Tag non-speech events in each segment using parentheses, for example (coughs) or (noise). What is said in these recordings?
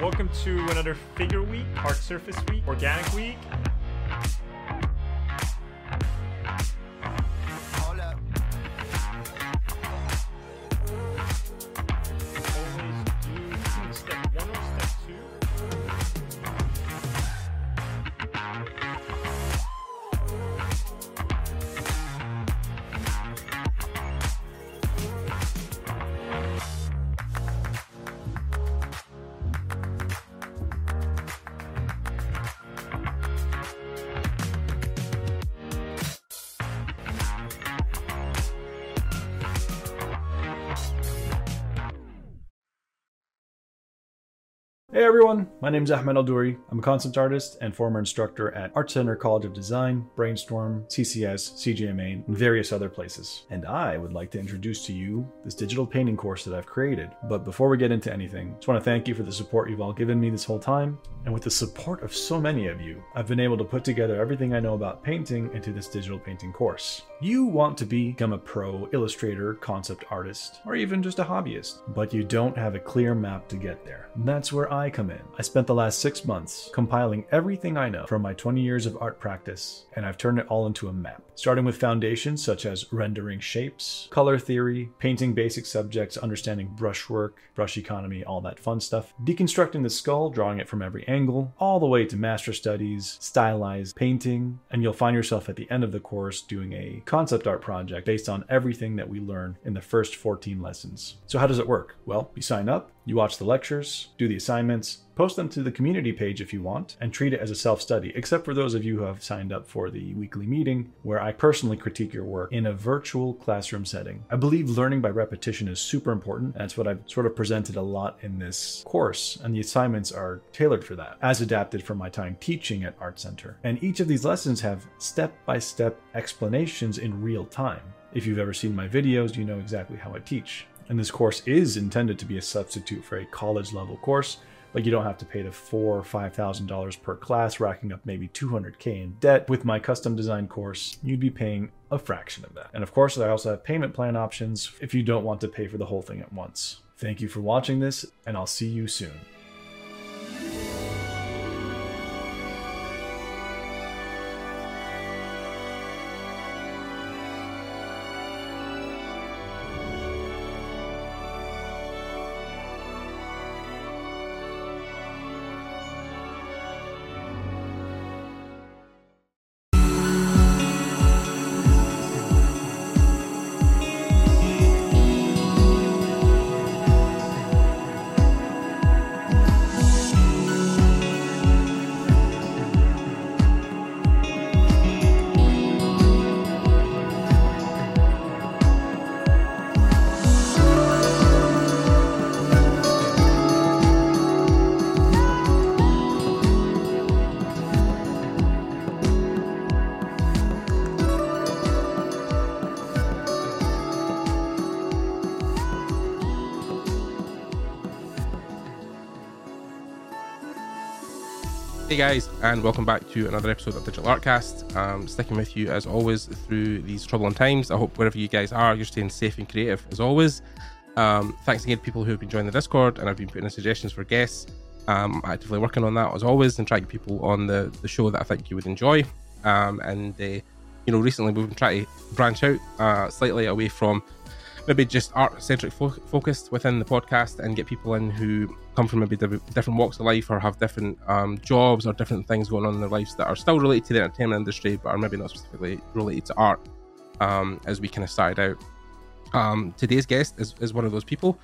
Welcome to another Figure Week, Hard Surface Week, Organic Week. Everyone, my name is Ahmed Aldoori. I'm a concept artist and former instructor at Art Center College of Design, Brainstorm, CCS, CGMA, and various other places. And I would like to introduce to you this digital painting course that I've created. But before we get into anything, just want to thank you for the support you've all given me this whole time. And with the support of so many of you, I've been able to put together everything I know about painting into this digital painting course. You want to become a pro illustrator, concept artist, or even just a hobbyist, but you don't have a clear map to get there. And that's where I come in. I spent the last six months compiling everything I know from my 20 years of art practice, and I've turned it all into a map. Starting with foundations such as rendering shapes, color theory, painting basic subjects, understanding brushwork, brush economy, all that fun stuff, deconstructing the skull, drawing it from every angle, all the way to master studies, stylized painting, and you'll find yourself at the end of the course doing a concept art project based on everything that we learn in the first 14 lessons. So, how does it work? Well, you sign up, you watch the lectures, do the assignments, post them to the community page if you want, and treat it as a self study, except for those of you who have signed up for the weekly meeting, where I personally critique your work in a virtual classroom setting. I believe learning by repetition is super important. That's what I've sort of presented a lot in this course, and the assignments are tailored for that, as adapted from my time teaching at Art Center. And each of these lessons have step by step explanations in real time. If you've ever seen my videos, you know exactly how I teach. And this course is intended to be a substitute for a college level course, but you don't have to pay the four or five thousand dollars per class, racking up maybe 200k in debt. With my custom design course, you'd be paying a fraction of that. And of course, I also have payment plan options if you don't want to pay for the whole thing at once. Thank you for watching this, and I'll see you soon. Hey guys, and welcome back to another episode of Digital Artcast. Um, sticking with you as always through these troubling times. I hope wherever you guys are, you're staying safe and creative as always. Um, thanks again to people who have been joining the Discord and I've been putting in suggestions for guests. Um, actively working on that as always and trying to get people on the, the show that I think you would enjoy. Um, and uh, you know, recently we've been trying to branch out uh, slightly away from maybe just art centric fo- focused within the podcast and get people in who come from maybe different walks of life or have different um, jobs or different things going on in their lives that are still related to the entertainment industry but are maybe not specifically related to art um, as we kind of started out. Um, today's guest is, is one of those people,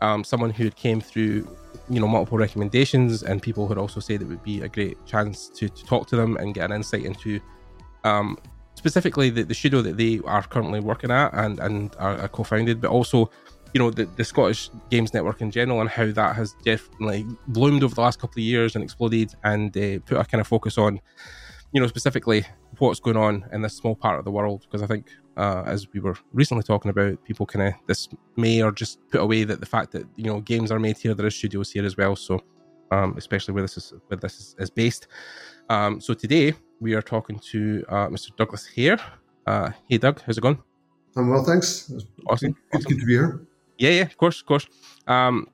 um, someone who came through you know multiple recommendations and people who also said it would be a great chance to, to talk to them and get an insight into um, specifically the, the studio that they are currently working at and and are, are co-founded, but also you know the, the Scottish Games Network in general and how that has definitely bloomed over the last couple of years and exploded and uh, put a kind of focus on you know specifically what's going on in this small part of the world. Because I think uh, as we were recently talking about people kind of this may or just put away that the fact that you know games are made here there are studios here as well. So um, especially where this is where this is, is based. Um, so today we are talking to uh, Mr. Douglas Hare. Uh, hey, Doug, how's it going? I'm well, thanks. Awesome. It's good to be here. Yeah, yeah, of course, of course. Um,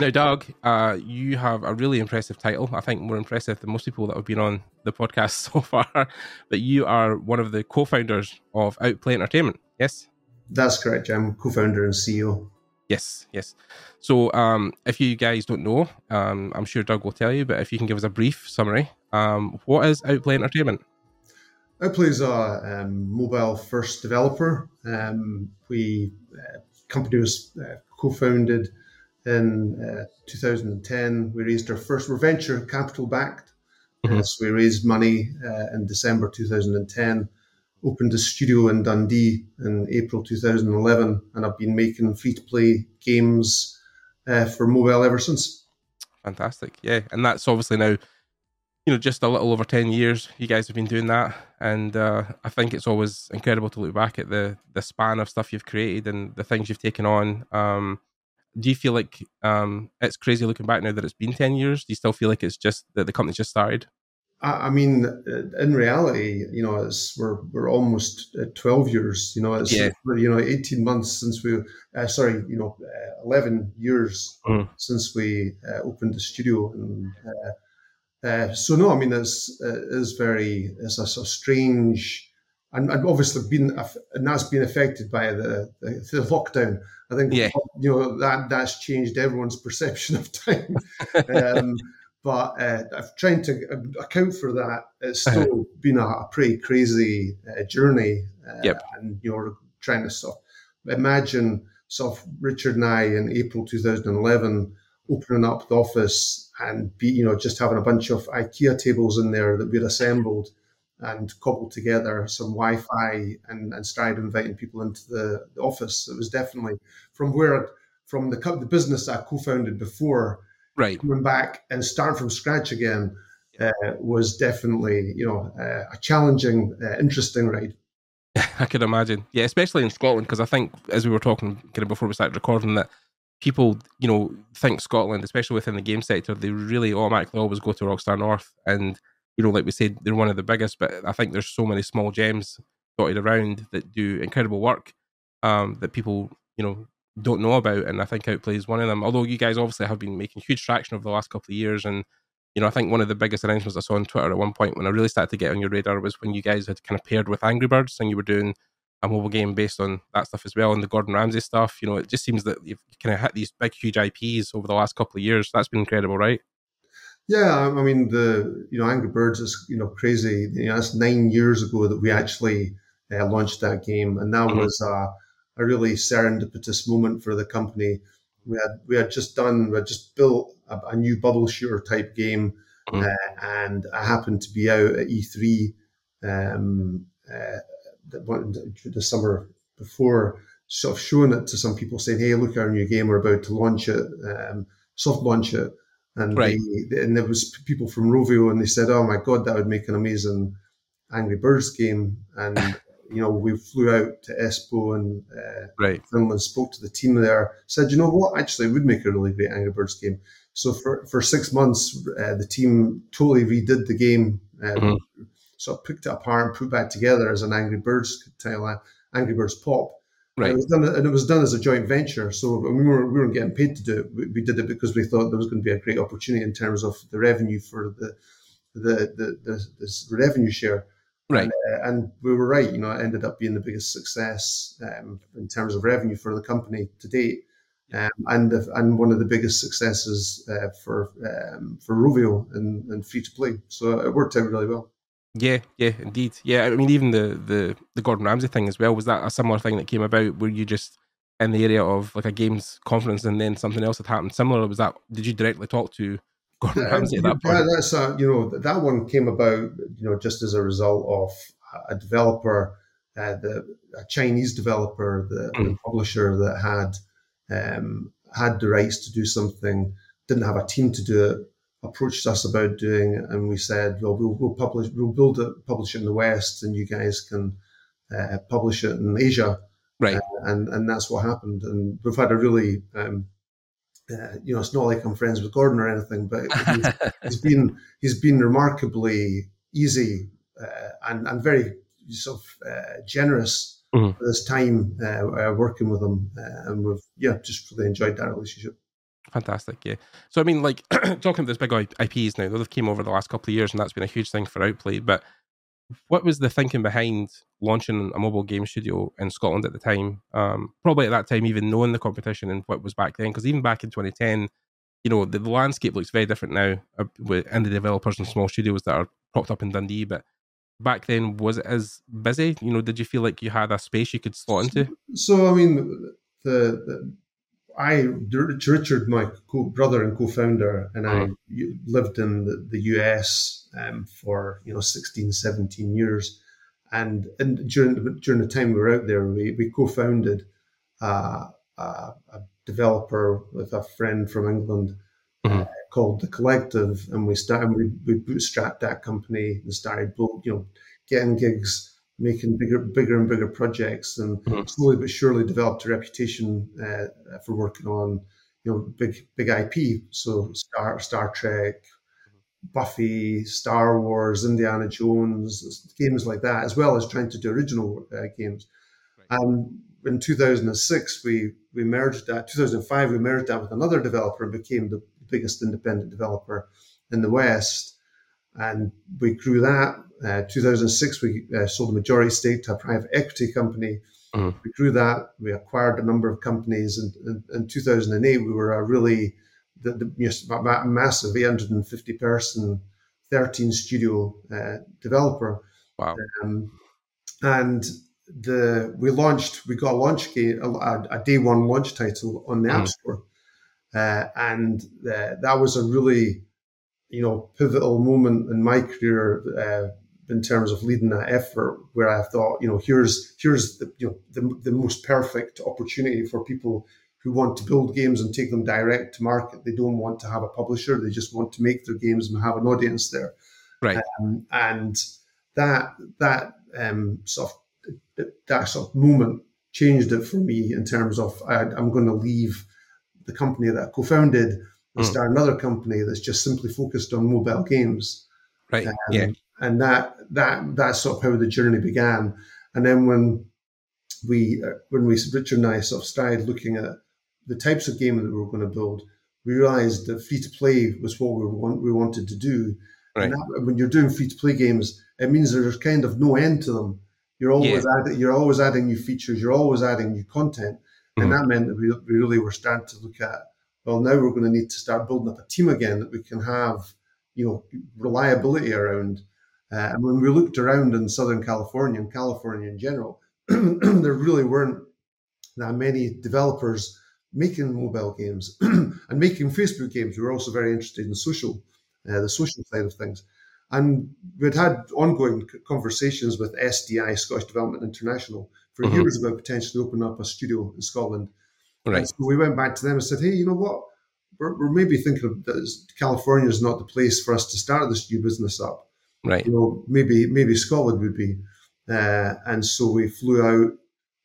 Now, Doug, uh, you have a really impressive title. I think more impressive than most people that have been on the podcast (laughs) so far. But you are one of the co-founders of Outplay Entertainment. Yes, that's correct. I'm co-founder and CEO. Yes, yes. So, um, if you guys don't know, um, I'm sure Doug will tell you. But if you can give us a brief summary, um, what is Outplay Entertainment? Outplay is a um, mobile-first developer. Um, we uh, company was uh, co-founded in uh, 2010. We raised our first, we're venture capital backed. Mm-hmm. So we raised money uh, in December 2010, opened a studio in Dundee in April 2011, and I've been making free to play games uh, for mobile ever since. Fantastic. Yeah. And that's obviously now, you know, just a little over 10 years you guys have been doing that. And uh, I think it's always incredible to look back at the, the span of stuff you've created and the things you've taken on. Um, do you feel like um, it's crazy looking back now that it's been 10 years? Do you still feel like it's just that the company just started? I mean, uh, in reality, you know, it's we're we're almost at twelve years. You know, it's yeah. you know eighteen months since we, uh, sorry, you know, uh, eleven years mm. since we uh, opened the studio, and uh, uh, so no, I mean, it's it is very it's a, a strange, and, and obviously been and that's been affected by the the, the lockdown. I think yeah. you know that that's changed everyone's perception of time. (laughs) um, but uh, trying to account for that, it's uh-huh. still uh-huh. been a, a, pretty crazy uh, journey. Uh, yep. And you're trying to sort of imagine sort of Richard and I in April 2011 opening up the office and be, you know, just having a bunch of IKEA tables in there that we'd assembled and cobbled together some Wi-Fi and, and started inviting people into the, the office. It was definitely from where from the the business I co-founded before, right, coming back and starting from scratch again uh, was definitely you know uh, a challenging, uh, interesting ride. (laughs) I can imagine, yeah, especially in Scotland because I think as we were talking kind of before we started recording that people you know think Scotland, especially within the game sector, they really automatically always go to Rockstar North. And you know, like we said, they're one of the biggest, but I think there's so many small gems dotted around that do incredible work um, that people, you know, don't know about. And I think Outplay is one of them. Although you guys obviously have been making huge traction over the last couple of years. And, you know, I think one of the biggest announcements I saw on Twitter at one point when I really started to get on your radar was when you guys had kind of paired with Angry Birds and you were doing a mobile game based on that stuff as well and the Gordon Ramsay stuff. You know, it just seems that you've kind of hit these big, huge IPs over the last couple of years. That's been incredible, right? Yeah, I mean the you know Angry Birds is you know crazy. You know, that's nine years ago that we actually uh, launched that game, and that mm-hmm. was a, a really serendipitous moment for the company. We had we had just done we had just built a, a new bubble shooter type game, mm-hmm. uh, and I happened to be out at E3 um, uh, the, the summer before, sort of showing it to some people, saying, "Hey, look, our new game, we're about to launch it, um, soft launch it." And right. they, and there was people from Rovio, and they said, "Oh my God, that would make an amazing Angry Birds game." And you know, we flew out to Espoo and uh, right. Finland, spoke to the team there, said, "You know what? Actually, it would make a really great Angry Birds game." So for for six months, uh, the team totally redid the game. Uh, mm-hmm. Sort of picked it apart and put back together as an Angry Birds tile, Angry Birds pop. Right. And it was done, and it was done as a joint venture. So we, were, we weren't getting paid to do it. We, we, did it because we thought there was going to be a great opportunity in terms of the revenue for the the the, the, the revenue share. Right. And, uh, and, we were right. You know, it ended up being the biggest success um, in terms of revenue for the company to date. Um, and the, and one of the biggest successes uh, for um, for Rovio and, and free to play. So it worked out really well. Yeah, yeah, indeed. Yeah, I mean, even the the the Gordon Ramsay thing as well was that a similar thing that came about where you just in the area of like a games conference and then something else had happened similar. Was that did you directly talk to Gordon Ramsay at that point? That's a, you know that one came about you know just as a result of a developer, uh, the a Chinese developer, the, mm. the publisher that had um, had the rights to do something, didn't have a team to do it approached us about doing it, and we said, "Well, we'll, we'll publish, we'll build it, publish it in the West, and you guys can uh, publish it in Asia." Right, uh, and and that's what happened. And we've had a really, um, uh, you know, it's not like I'm friends with Gordon or anything, but (laughs) he's, he's been he's been remarkably easy uh, and and very sort of uh, generous mm-hmm. for this time uh, working with him, and we've yeah just really enjoyed that relationship. Fantastic, yeah. So I mean, like (clears throat) talking about this big IPs now, they've came over the last couple of years, and that's been a huge thing for Outplay. But what was the thinking behind launching a mobile game studio in Scotland at the time? Um, probably at that time, even knowing the competition and what was back then, because even back in 2010, you know, the, the, landscape looks very different now uh, with indie developers and small studios that are propped up in Dundee. But back then, was it as busy? You know, did you feel like you had a space you could slot into? So, I mean, the, the I, Richard, my co brother and co-founder, and I mm-hmm. lived in the, the US um, for you know 16, 17 years, and, and during the, during the time we were out there, we, we co-founded uh, a, a, developer with a friend from England mm-hmm. uh, called the Collective, and we started we, we bootstrapped that company and started you know getting gigs making bigger, bigger and bigger projects, and mm-hmm. slowly but surely developed a reputation uh, for working on, you know, big big IP. So Star Star Trek, Buffy, Star Wars, Indiana Jones, games like that, as well as trying to do original uh, games. Right. Um, in 2006, we we merged that. 2005, we merged that with another developer and became the biggest independent developer in the West. And we grew that uh, 2006, we uh, sold a majority stake to a private equity company. Mm-hmm. We grew that. We acquired a number of companies. And in 2008, we were a really the, the you know, massive 850 person, 13 studio uh, developer. Wow. Um, and the we launched, we got a launch game, a, a day one launch title on the mm-hmm. App Store. Uh, and uh, that was a really you know pivotal moment in my career uh, in terms of leading that effort where I thought, you know, here's here's the you know the, the most perfect opportunity for people who want to build games and take them direct to market. They don't want to have a publisher; they just want to make their games and have an audience there. Right. Um, and that that um, sort of that sort of moment changed it for me in terms of I, am going to leave the company that I co-founded and mm. start another company that's just simply focused on mobile games. Right. Um, yeah and that that that's sort of how the journey began. And then when we uh, when we Richard and I sort of started looking at the types of game that we were going to build, we realized that free to play was what we want we wanted to do. Right. That, when you're doing free to play games, it means there's kind of no end to them. You're always yeah. adding you're always adding new features. You're always adding new content, mm-hmm. and that meant that we, we really were starting to look at well now we're going to need to start building up a team again that we can have you know reliability around uh, and when we looked around in Southern California and California in general, (clears throat) there really weren't that many developers making mobile games (clears throat) and making Facebook games. We were also very interested in social, uh, the social side of things. And we'd had ongoing conversations with SDI, Scottish Development International, for mm-hmm. years about potentially opening up a studio in Scotland. Right. so we went back to them and said, hey, you know what? We're, we're maybe thinking that California is not the place for us to start this new business up. Right. You know, maybe maybe Scotland would be. Uh, and so we flew out,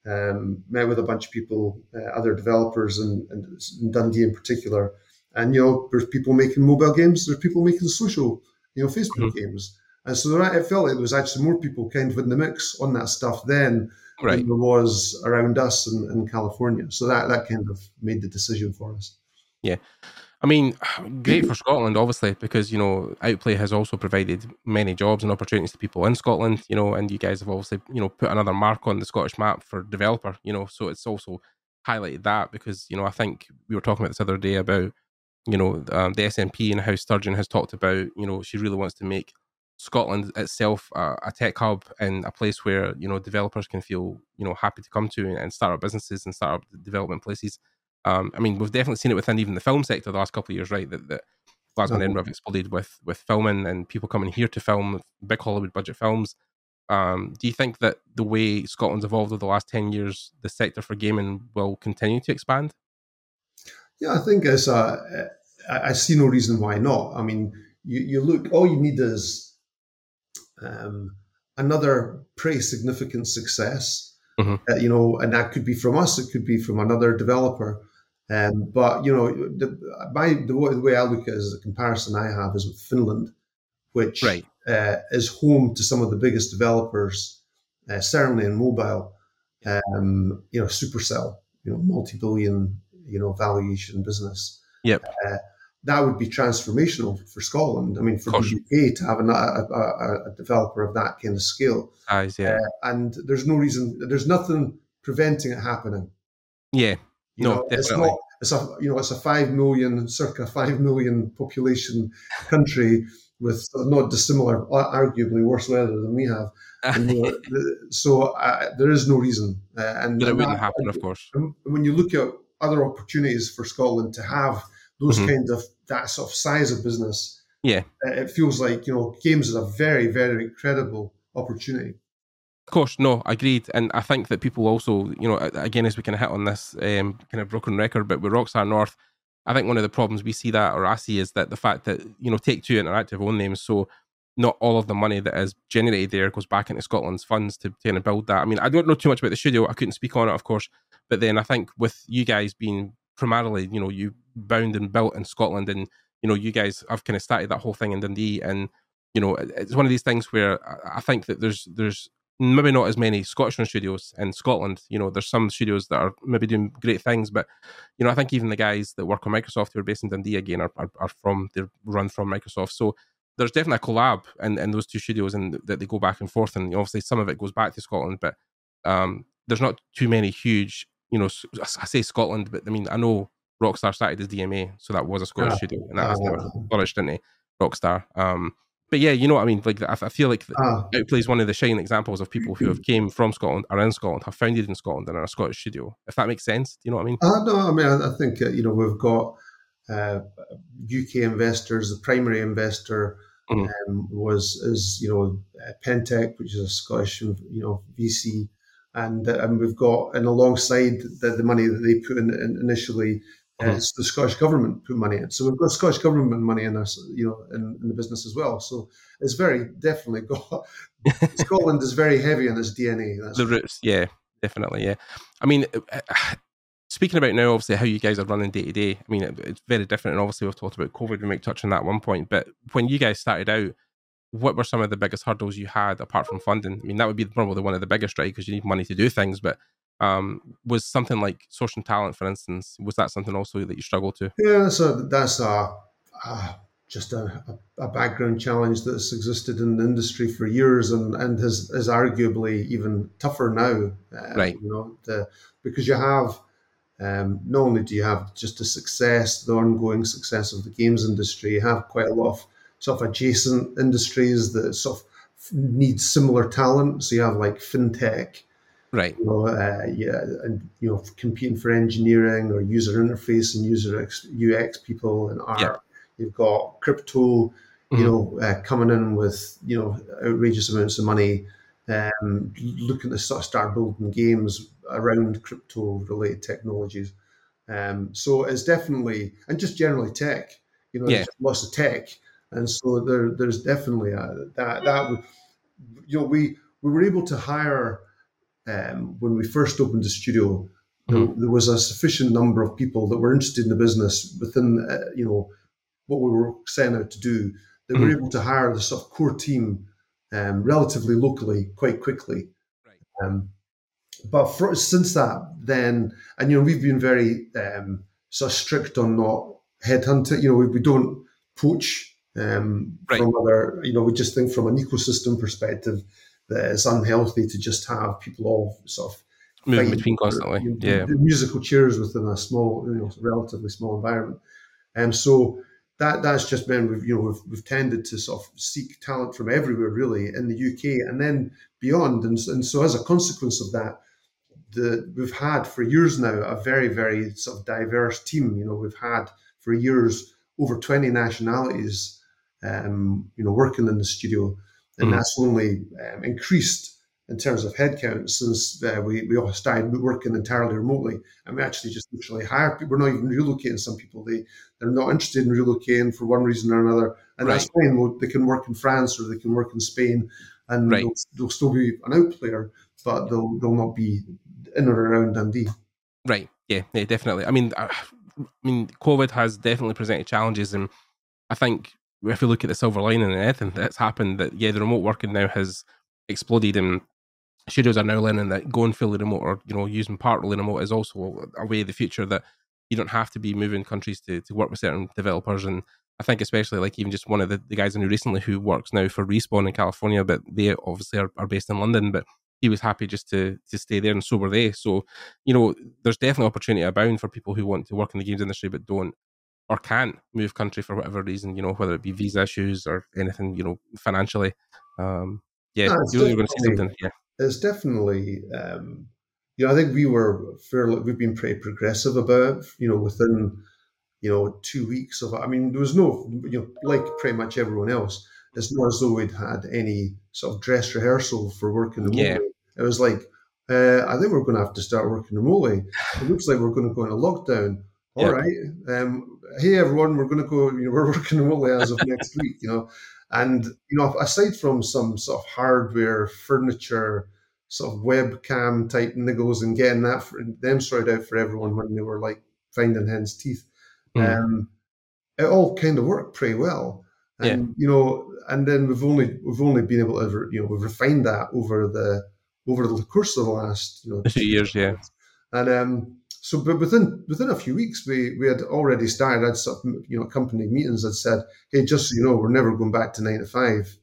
um, met with a bunch of people, uh, other developers, and, and Dundee in particular. And you know, there's people making mobile games. There's people making social, you know, Facebook mm-hmm. games. And so there, it felt like there was actually more people kind of in the mix on that stuff then right. than there was around us in, in California. So that that kind of made the decision for us. Yeah. I mean, great for Scotland, obviously, because you know Outplay has also provided many jobs and opportunities to people in Scotland. You know, and you guys have obviously you know put another mark on the Scottish map for developer. You know, so it's also highlighted that because you know I think we were talking about this other day about you know um, the SNP and how Sturgeon has talked about you know she really wants to make Scotland itself uh, a tech hub and a place where you know developers can feel you know happy to come to and start up businesses and start up development places. Um, I mean, we've definitely seen it within even the film sector the last couple of years, right? That, that Glasgow and Edinburgh have exploded with with filming and people coming here to film big Hollywood budget films. Um, do you think that the way Scotland's evolved over the last ten years, the sector for gaming will continue to expand? Yeah, I think as uh, I see no reason why not. I mean, you, you look, all you need is um, another pretty significant success, mm-hmm. uh, you know, and that could be from us, it could be from another developer. Um, but you know, the, my the, the, way I look at it is a comparison I have is with Finland, which right. uh, is home to some of the biggest developers, uh, certainly in mobile. Um, you know, Supercell, you know, multi-billion, you know, valuation business. Yep. Uh, that would be transformational for Scotland. I mean, for the UK to have a, a, a, developer of that kind of scale. Size, yeah. Uh, and there's no reason, there's nothing preventing it happening. Yeah. You no, know, definitely. It's not, it's a you know it's a five million, circa five million population country with not dissimilar, arguably worse weather than we have. and, (laughs) so uh, there is no reason, uh, and but it wouldn't that, happen, of course. When you look at other opportunities for Scotland to have those Mhm. kind of that sort of size of business, Yeah. uh, it feels like you know games is a very very credible opportunity. Of course, no, agreed. And I think that people also, you know, again, as we kind of hit on this um, kind of broken record, but with Rockstar North, I think one of the problems we see that, or I see, is that the fact that, you know, Take Two Interactive own names, so not all of the money that is generated there goes back into Scotland's funds to, kind of build that. I mean, I don't know too much about the studio. I couldn't speak on it, of course. But then I think with you guys being primarily, you know, you bound and built in Scotland and, you know, you guys have kind of started that whole thing in Dundee. And, you know, it's one of these things where I think that there's, there's, maybe not as many Scottish run studios in Scotland. You know, there's some studios that are maybe doing great things, but you know, I think even the guys that work on Microsoft who are based in Dundee again are, are, are from they're run from Microsoft. So there's definitely a collab in, in those two studios and that they go back and forth. And obviously some of it goes back to Scotland, but um, there's not too many huge, you know, I say Scotland, but I mean, I know Rockstar started as DMA, so that was a Scottish Ah, studio and that was never ah. flourished, didn't it? Rockstar. Um, but yeah, you know what I mean? Like, I, I feel like Ah, Outplay is one of the shining examples of people who have came from Scotland, are in Scotland, have founded in Scotland, and are a Scottish studio. If that makes sense, do you know what I mean? Uh, no, I mean, I, I think uh, you know we've got uh, UK investors. The primary investor Mhm. um, was is you know uh, Pentech, which is a Scottish you know VC, and uh, and we've got and alongside the, the money that they put in, in initially. Uh, Mhm. it's the Scottish government put money in, so we've got Scottish government money in us, you know, in, in the business as well. So it's very definitely got (laughs) Scotland is very heavy in its DNA. That's The roots, yeah, definitely, yeah. I mean, uh, (sighs) speaking about now, obviously, how you guys are running day to day, I mean, it- it's very different. And obviously, we've talked about COVID, we might touch on that at one point. But when you guys started out, what were some of the biggest hurdles you had apart from funding? I mean, that would be probably one of the biggest, right? Because you need money to do things. But um, was something like social talent, for instance, was that something also that you struggled to? Yeah, so that's a, just a, a, background challenge that's existed in the industry for years and and is, is arguably even tougher now. uh, Right. You know, the, because you have um, not only do you have just the success, the ongoing success of the games industry, you have quite a lot of sort of adjacent industries that sort of need similar talent. So you have like fintech, Right. you know, uh, yeah, and you know, competing for engineering or user interface and user ex- UX people and art. Yeah. You've got crypto, Mhm. you know, uh, coming in with you know outrageous amounts of money, um, looking to sort of start building games around crypto-related technologies. Um, so it's definitely and just generally tech. You know, Yeah. lots of tech, and so there, there's definitely a, that that you know, we we were able to hire um, when we first opened the studio, there, there was a sufficient number of people that were interested in the business within, uh, you know, what we were setting out to do. They were able to hire the sort of core team um, relatively locally quite quickly. Right. Um, but for, since that, then, and you know, we've been very um, sort of strict on not headhunting. You know, we, we don't poach um, Right. from other. You know, we just think from an ecosystem perspective that it's unhealthy to just have people all sort of Moving between constantly. you know, Yeah. musical chairs within a small, you know, relatively small environment. And so that that's just been we've you know we've, we've tended to sort of seek talent from everywhere really in the UK and then beyond. And, and so as a consequence of that, the we've had for years now a very very sort of diverse team. You know, we've had for years over twenty nationalities, um, you know, working in the studio, and Mhm. that's only um, increased in terms of headcount since uh, we we all started working entirely remotely. And we actually just literally hire people. We're not even relocating some people. They they're not interested in relocating for one reason or another, and that's fine. They can work in France or they can work in Spain, and Right. they'll, they'll still be an out player, but they'll they'll not be in or around Dundee. Right. Yeah. Yeah. Definitely. I mean, uh, I mean, COVID has definitely presented challenges, and I think if you look at the silver lining and anything that's happened, that yeah, the remote working now has exploded, and studios are now learning that going fully remote or you know using partly remote is also a way of the future that you don't have to be moving countries to, to work with certain developers. And I think especially like even just one of the, the guys I knew recently who works now for Respawn in California, but they obviously are, are based in London, but he was happy just to to stay there and so were they. So, you know, there's definitely opportunity abound for people who want to work in the games industry but don't or can't move country for whatever reason, you know, whether it be visa issues or anything, you know, financially. Um, yeah, No, you're, going to see definitely- something. Yeah, it's definitely um, you know I think we were fairly we've been pretty progressive about you know within you know two weeks of I mean there was no you know like pretty much everyone else it's not as though we'd had any sort of dress rehearsal for working remotely Yeah. it was like uh, I think we're going to have to start working remotely it looks like we're going to go into lockdown All Yeah. right, um, hey everyone we're going to go you know (laughs) we're working remotely as of next week you know and you know, aside from some sort of hardware, furniture, sort of webcam type niggles, and getting that for, them sorted out for everyone when they were like finding hen's teeth, Mm. um, it all kind of worked pretty well. And you know, and then we've only we've only been able to you know we've refined that over the over the course of the last you know two few years, yeah. and um, so, but within within a few weeks, we we had already started. I'd sort of, you know company meetings that said, "Hey, just so you know, we're never going back to nine to five,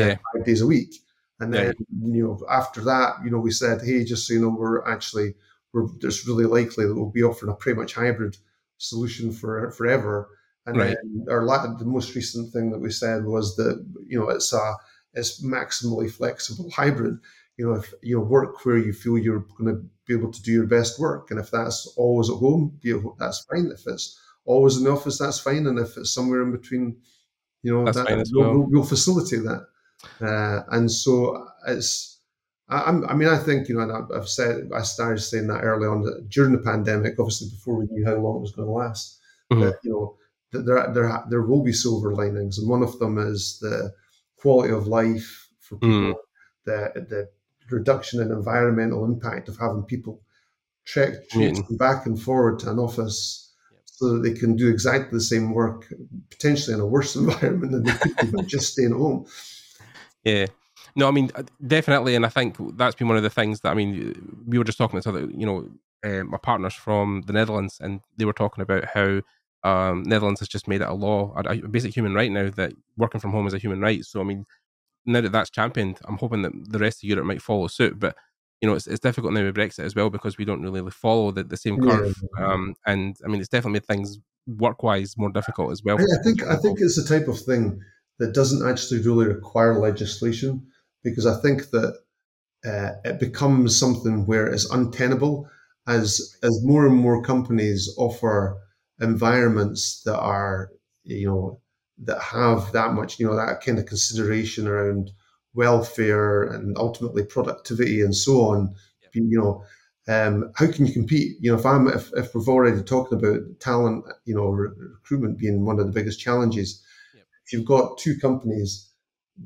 uh, yeah, five days a week." And then you know after that, you know, we said, "Hey, just so you know, we're actually we're it's really likely that we'll be offering a pretty much hybrid solution for forever." And Right. then our la- the most recent thing that we said was that you know it's a it's maximally flexible hybrid. You know, if you know work where you feel you're going to be able to do your best work, and if that's always at home, you know, that's fine. If it's always in the office, that's fine. And if it's somewhere in between, you know, That's that, we'll, well. we'll, we'll facilitate that. Uh, and so it's. I, I'm, I mean, I think you know, and I've- said, I started saying that early on that during the pandemic, obviously before we knew how long it was going to last Mhm. that you know that there there there will be silver linings, and one of them is the quality of life for people, the the reduction in environmental impact of having people trek traipsing back and forward to an office so that they can do exactly the same work, potentially in a worse (laughs) environment than they could do by just staying at home. Yeah. No, I mean, uh, definitely. And I think that's been one of the things that, I mean, we were just talking to other, you know, uh, my partners from the Netherlands, and they were talking about how um, Netherlands has just made it a law, a, a basic human right now, that working from home is a human right. So, I mean, now that that's championed, I'm hoping that the rest of Europe might follow suit. But, you know, it's, it's difficult now with Brexit as well because we don't really follow the, the same curve. Um, and, I mean, it's definitely made things work wise more difficult as well. I, I think I think it's the type of thing that doesn't actually really require legislation because I think that uh, it becomes something where it's untenable as as more and more companies offer environments that are you know that have that much you know that kind of consideration around welfare and ultimately productivity and so on you know um, how can you compete? You know, if I'm if, if we've already talking about talent, you know, re- recruitment being one of the biggest challenges. If you've got two companies,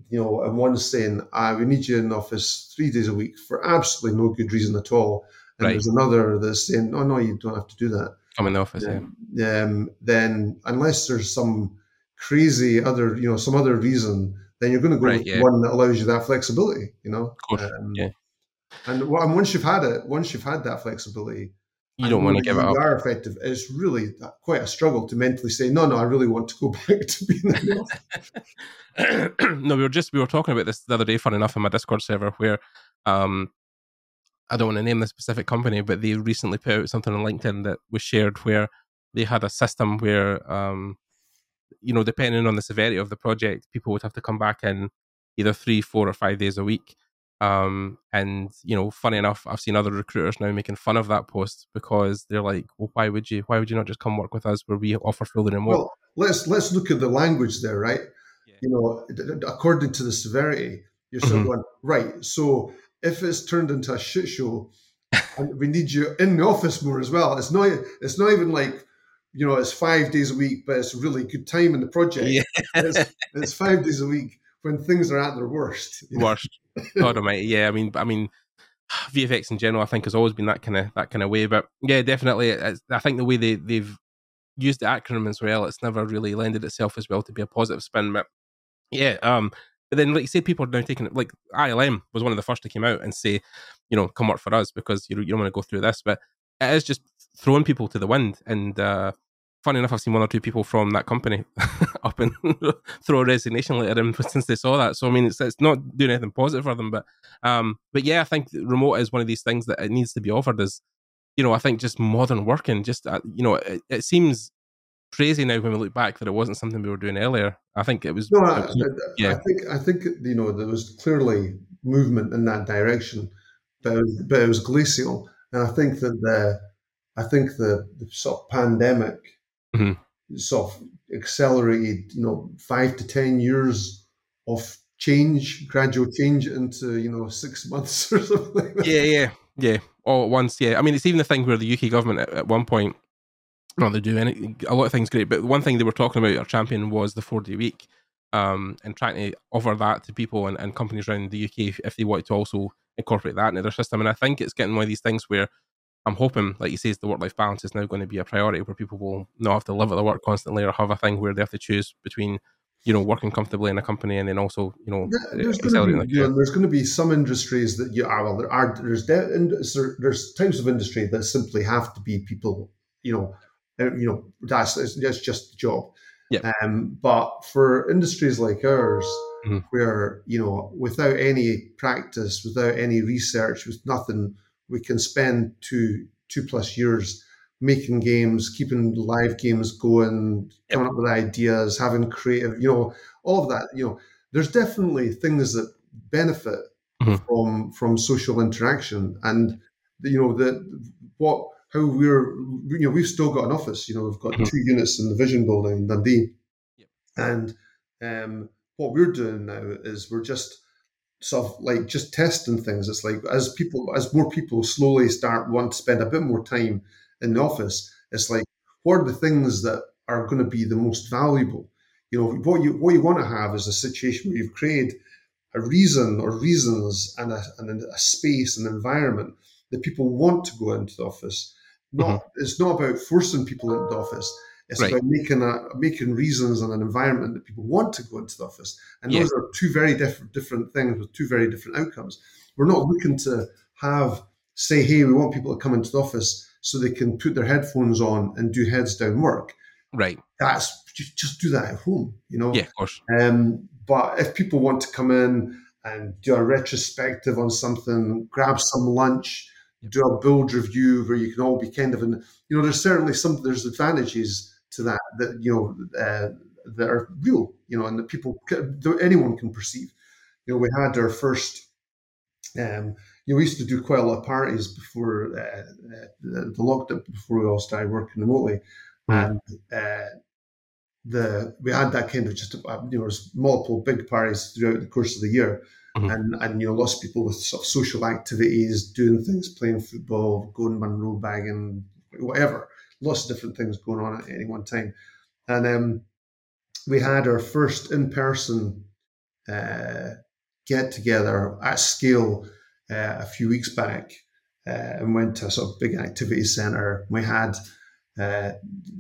you know, and one's saying, "Ah, we need you in the office three days a week for absolutely no good reason at all," and Right. there's another that's saying, "Oh no, you don't have to do that." come in the office. Yeah. um, then unless there's some crazy other, you know, some other reason, then you're going to go Right, with yeah. one that allows you that flexibility. You know. Um, yeah. and, well, and once you've had it, once you've had that flexibility, You don't want to give it up. are effective. It's really quite a struggle to mentally say, no, no, I really want to go (laughs) back to being in the (coughs) no, we were just we were talking about this the other day, fun enough, in my Discord server where um I don't want to name the specific company, but they recently put out something on LinkedIn that was shared where they had a system where um you know, depending on the severity of the project, people would have to come back in either three, four, or five days a week. Um, and you know, funny enough, I've seen other recruiters now making fun of that post because they're like, "Well, why would you? Why would you not just come work with us where we offer fully remote?" well, let's let's look at the language there, right? Yeah. You know, according to the severity, you're sort Mhm. going right. So if it's turned into a shit show, and we need you in the office more as well. It's not it's not even like you know it's five days a week, but it's really good time in the project. yeah, (laughs) It's, it's five days a week when things are at their worst. you know? worst. God Almighty, yeah. I mean, I mean, (sighs) VFX in general, I think, has always been that kind of that kind of way. But yeah, definitely, it's, I think the way they they've used the acronym as well, it's never really lended itself as well to be a positive spin. But yeah, um, but then like you say, people are now taking it. Like ILM was one of the first to come out and say, you know, come work for us because you, you don't want to go through this. But it is just throwing people to the wind. And uh, funny enough, I've seen one or two people from that company (laughs) up and (laughs) throw a resignation letter in (laughs) since they saw that. So I mean, it's it's not doing anything positive for them. But um, but yeah, I think remote is one of these things that it needs to be offered as you know, I think just modern working, just uh, you know, it, it, seems crazy now when we look back that it wasn't something we were doing earlier. I think it was. No, I, I, yeah. I think I think you know there was clearly movement in that direction, but it was, but it was glacial, and I think that the I think the, the sort of pandemic mm-hmm. sort of accelerated, you know, five to ten years of change, gradual change into you know six months (laughs) or something. yeah, yeah, yeah all at once. Yeah, I mean, it's even the thing where the UK government at, at one point, well, they do any, a lot of things great, but one thing they were talking about, our champion, was the four day week, um, and trying to offer that to people and, and companies around the UK if, if they wanted to also incorporate that into their system. And I think it's getting one of these things where I'm hoping, like you say, the work life balance is now going to be a priority where people will not have to live at the work constantly or have a thing where they have to choose between you know working comfortably in a company and then also you know yeah, there's going to be know, there's going to be some industries that you are well there are there's de- there's types of industry that simply have to be people you know uh, you know that's that's just the job yeah um but for industries like ours mm-hmm. where you know without any practice without any research with nothing we can spend two two plus years making games, keeping live games going, coming up with ideas, having creative, you know, all of that. You know, there's definitely things that benefit mm-hmm. from from social interaction, and you know that what how we're you know we've still got an office. You know, we've got mm-hmm. two units in the Vision Building in Dundee, yep. and um, what we're doing now is we're just sort of like just testing things. It's like as people as more people slowly start want to spend a bit more time in the office, it's like what are the things that are going to be the most valuable? You know, what you what you want to have is a situation where you've created a reason or reasons and a, and a space, and environment that people want to go into the office. Not mm-hmm. it's not about forcing people into the office. It's right. about making a making reasons and an environment that people want to go into the office. And those are two very different different things with two very different outcomes. We're not looking to have say, hey, we want people to come into the office so they can put their headphones on and do heads down work. Right. That's just, just do that at home, you know? Yeah, of course. Um, but if people want to come in and do a retrospective on something, grab some lunch, do a build review where you can all be kind of in, you know, there's certainly some, there's advantages to that, that, you know, uh, that are real, you know, and that people, anyone can perceive. You know, we had our first, um, you know, we used to do quite a lot of parties before uh, uh, the lockdown, before we all started working remotely, mm. and uh, the we had that kind of just uh, you know multiple big parties throughout the course of the year, mm-hmm. and and you know lots of people with sort of social activities, doing things, playing football, going Munro bagging, whatever, lots of different things going on at any one time, and um, we had our first in person uh, get together at scale uh, a few weeks back uh, and went to a sort of big activity center. We had, uh,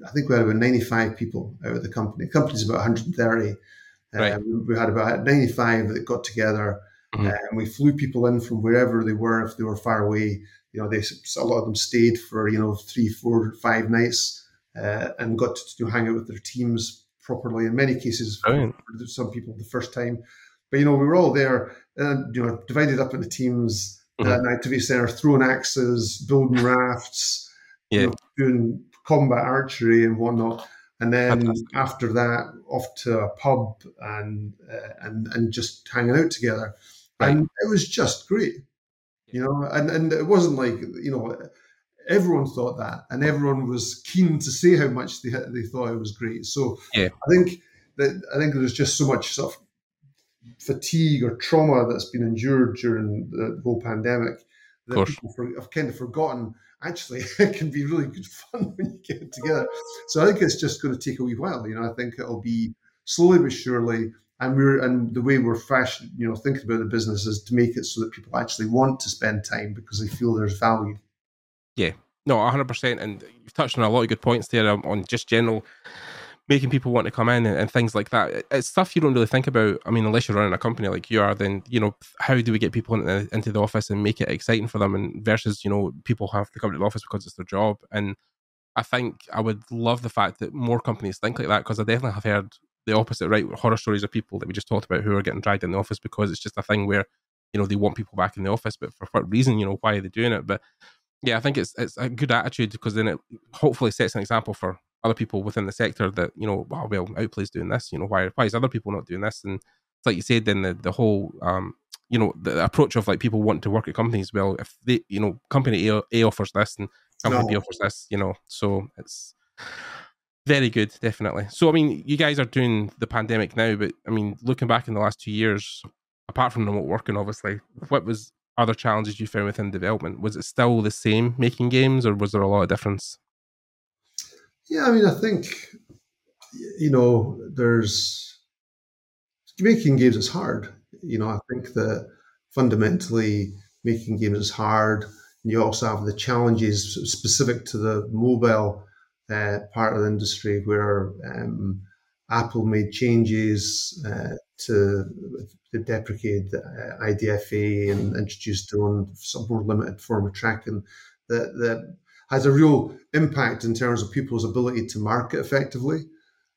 I think we had about 95 people out of the company. The company's about 130. Right. Um, we had about 95 that got together. Mm-hmm. and we flew people in from wherever they were. If they were far away, you know, they a lot of them stayed for you know three, four, five nights, uh, and got to know, hang out with their teams properly. In many cases, for some people the first time, but you know, we were all there, and you know, divided up into teams mm-hmm. at an activity center, throwing axes, building rafts, yeah. You know, doing combat archery and whatnot. And then Fantastic. after that, off to a pub and uh, and and just hanging out together, right. and it was just great, you know. And and it wasn't like you know everyone thought that, and everyone was keen to say how much they they thought it was great. So yeah. I think that I think there's just so much sort of fatigue or trauma that's been endured during the whole pandemic that people for, have kind of forgotten. Actually, (laughs) it can be really good fun (laughs) when you get it together. So I think it's just going to take a wee while. You know, I think it'll be slowly but surely. And we're and the way we're fashion, you know, thinking about the business is to make it so that people actually want to spend time because they feel there's value. Yeah, no, hundred percent. And you've touched on a lot of good points there um, on just general making people want to come in and, and, things like that. It's stuff you don't really think about. I mean, unless you're running a company like you are, then you know how do we get people into, into the office and make it exciting for them, and versus you know people have to come to the office because it's their job. And I think I would love the fact that more companies think like that because I definitely have heard the opposite, right? Horror stories of people that we just talked about who are getting dragged in the office because it's just a thing where you know they want people back in the office, but for what reason? You know why are they doing it? But yeah, I think it's it's a good attitude because then it hopefully sets an example for other people within the sector that you know, oh, well, Outplay's doing this. You know, why why is other people not doing this? And like you said, then the the whole um, you know the approach of like people wanting to work at companies. Well, if they you know company A, A offers this and company no. B offers this, you know, so it's very good, definitely. So I mean, you guys are doing the pandemic now, but I mean, looking back in the last two years, apart from remote working, obviously, what was other challenges you found within development? Was it still the same making games, or was there a lot of difference? Yeah, I mean, I think you know, there's making games is hard. You know, I think that fundamentally making games is hard. And You also have the challenges specific to the mobile uh, part of the industry where um, Apple made changes uh, to, to deprecate the uh, IDFA and introduced their own more limited form of tracking that, that has a real impact in terms of people's ability to market effectively.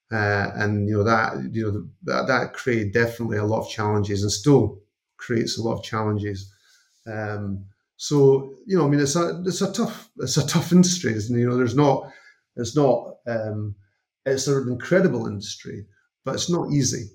Uh, and you know that you know that that created definitely a lot of challenges and still creates a lot of challenges. Um, so you know, I mean, it's a it's a tough it's a tough industry. And, you know, there's not it's not um, it's an incredible industry, but it's not easy.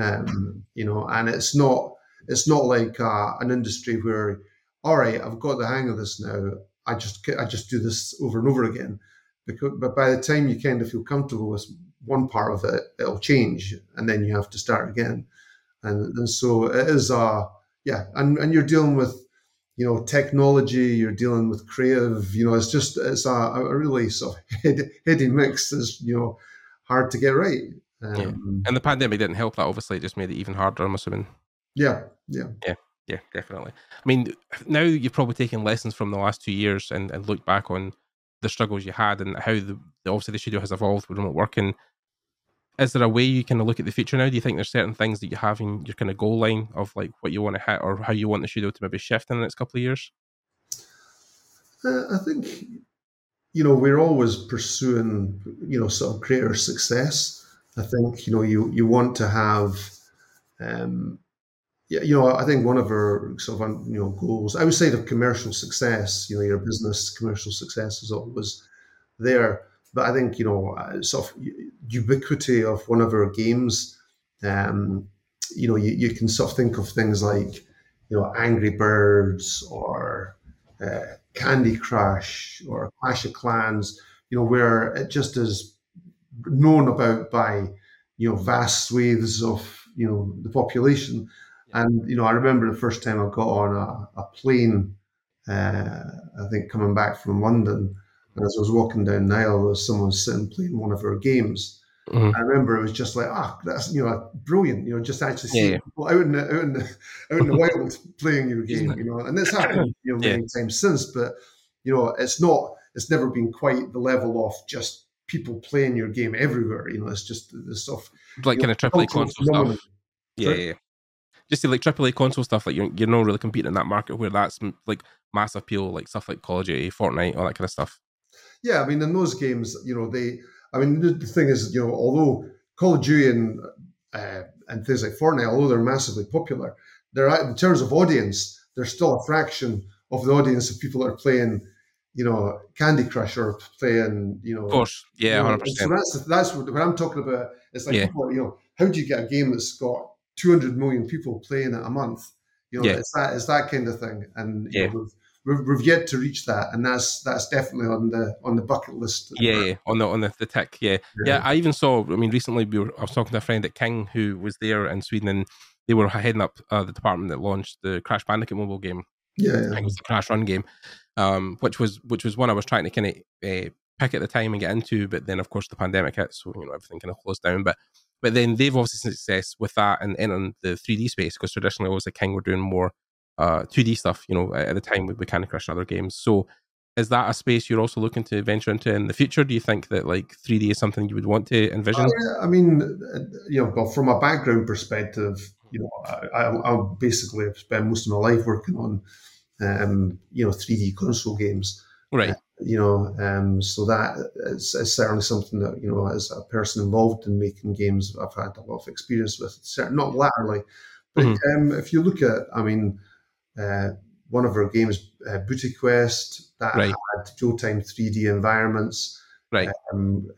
Um, you know, and it's not it's not like uh, an industry where all right, I've got the hang of this now. I just I just do this over and over again. Because, but by the time you kind of feel comfortable with one part of it, it'll change, and then you have to start again. And, and so it is, uh, yeah, and, and you're dealing with, you know, technology, you're dealing with creative, you know, it's just, it's a, a really sort of (laughs) heady, heady mix is, you know, hard to get right. Um, yeah. And the pandemic didn't help that, obviously, it just made it even harder, I'm assuming. Yeah, yeah. Yeah yeah, definitely. I mean, now you've probably taken lessons from the last two years and, and looked back on the struggles you had and how the obviously the studio has evolved with remote working. Is there a way you kind of look at the future now? Do you think there's certain things that you have in your kind of goal line of like what you want to hit or how you want the studio to maybe shift in the next couple of years? Uh, I think you know we're always pursuing you know sort of greater success. I think you know you you want to have um, yeah, you know, I think one of our sort of you know goals outside of commercial success, you know, your business commercial success is always there. But I think you know, uh, sort of ubiquity of one of our games. Um, you know, you, you can sort of think of things like you know Angry Birds or uh, Candy Crush or Clash of Clans. You know, where it just is known about by you know vast swathes of you know the population and you know, I remember the first time I got on a, a plane. Uh, I think coming back from London, and as I was walking down Nile, there was someone sitting playing one of her games. Mm-hmm. I remember it was just like, ah, that's you know, brilliant. You know, just actually seeing yeah, people out in the out in the out in the (laughs) wild playing your game. You know, and this happened you know many yeah. times since, but you know, it's not. It's never been quite the level of just people playing your game everywhere. You know, it's just the stuff like kind know, of triple console stuff. Yeah, yeah, just like AAA console stuff, like you're, you're not really competing in that market where that's like mass appeal, like stuff like Call of Duty, Fortnite, all that kind of stuff. Yeah, I mean, in those games, you know, they, I mean, the, thing is, you know, although Call of Duty and uh, and things like Fortnite, although they're massively popular, they're in terms of audience, they're still a fraction of the audience of people that are playing, you know, Candy Crush or playing, you know, of course, yeah, you know, So that's that's what, what I'm talking about. It's like, yeah. you know, how do you get a game that's got 200 million people playing it a month. You know, yeah. it's that it's that kind of thing, and yeah. Know, we've, yet to reach that, and that's that's definitely on the on the bucket list. Yeah, yeah. on the on the, the tech. Yeah. yeah, yeah. I even saw. I mean, recently we were, I was talking to a friend at King who was there in Sweden, and they were heading up uh, the department that launched the Crash Bandicoot mobile game. Yeah, yeah. I think it was the Crash Run game, um, which was which was one I was trying to kind of uh, pick at the time and get into, but then of course the pandemic hit, so you know everything kind of closed down. But but then they've obviously seen success with that and in the 3D space because traditionally always the King were doing more uh, 2D stuff, you know, at the time with Candy Crush and other games. So is that a space you're also looking to venture into in the future? Do you think that like 3D is something you would want to envision? I, I mean, uh, you know, from a background perspective, you know, I, I, I basically have spent most of my life working on, um, you know, 3D console games. Right. Uh, you know, um, so that is, is, certainly something that, you know, as a person involved in making games, I've had a lot of experience with, not latterly. But mm-hmm. um, if you look at, I mean, uh, one of our games, uh, Booty Quest, that right. had real-time 3D environments. Right. Um,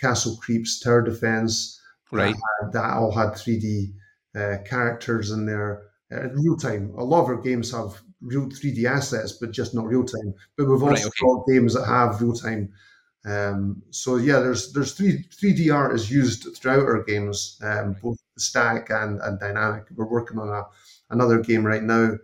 Castle Creeps, Tower Defense. Right. That, that all had 3D uh, characters in there. Uh, real time. A lot of our games have real 3D assets, but just not real time. But we've also right, okay. got games that have real time. Um, so yeah, there's there's three 3D art is used throughout our games, um, both static and, and dynamic. We're working on a another game right now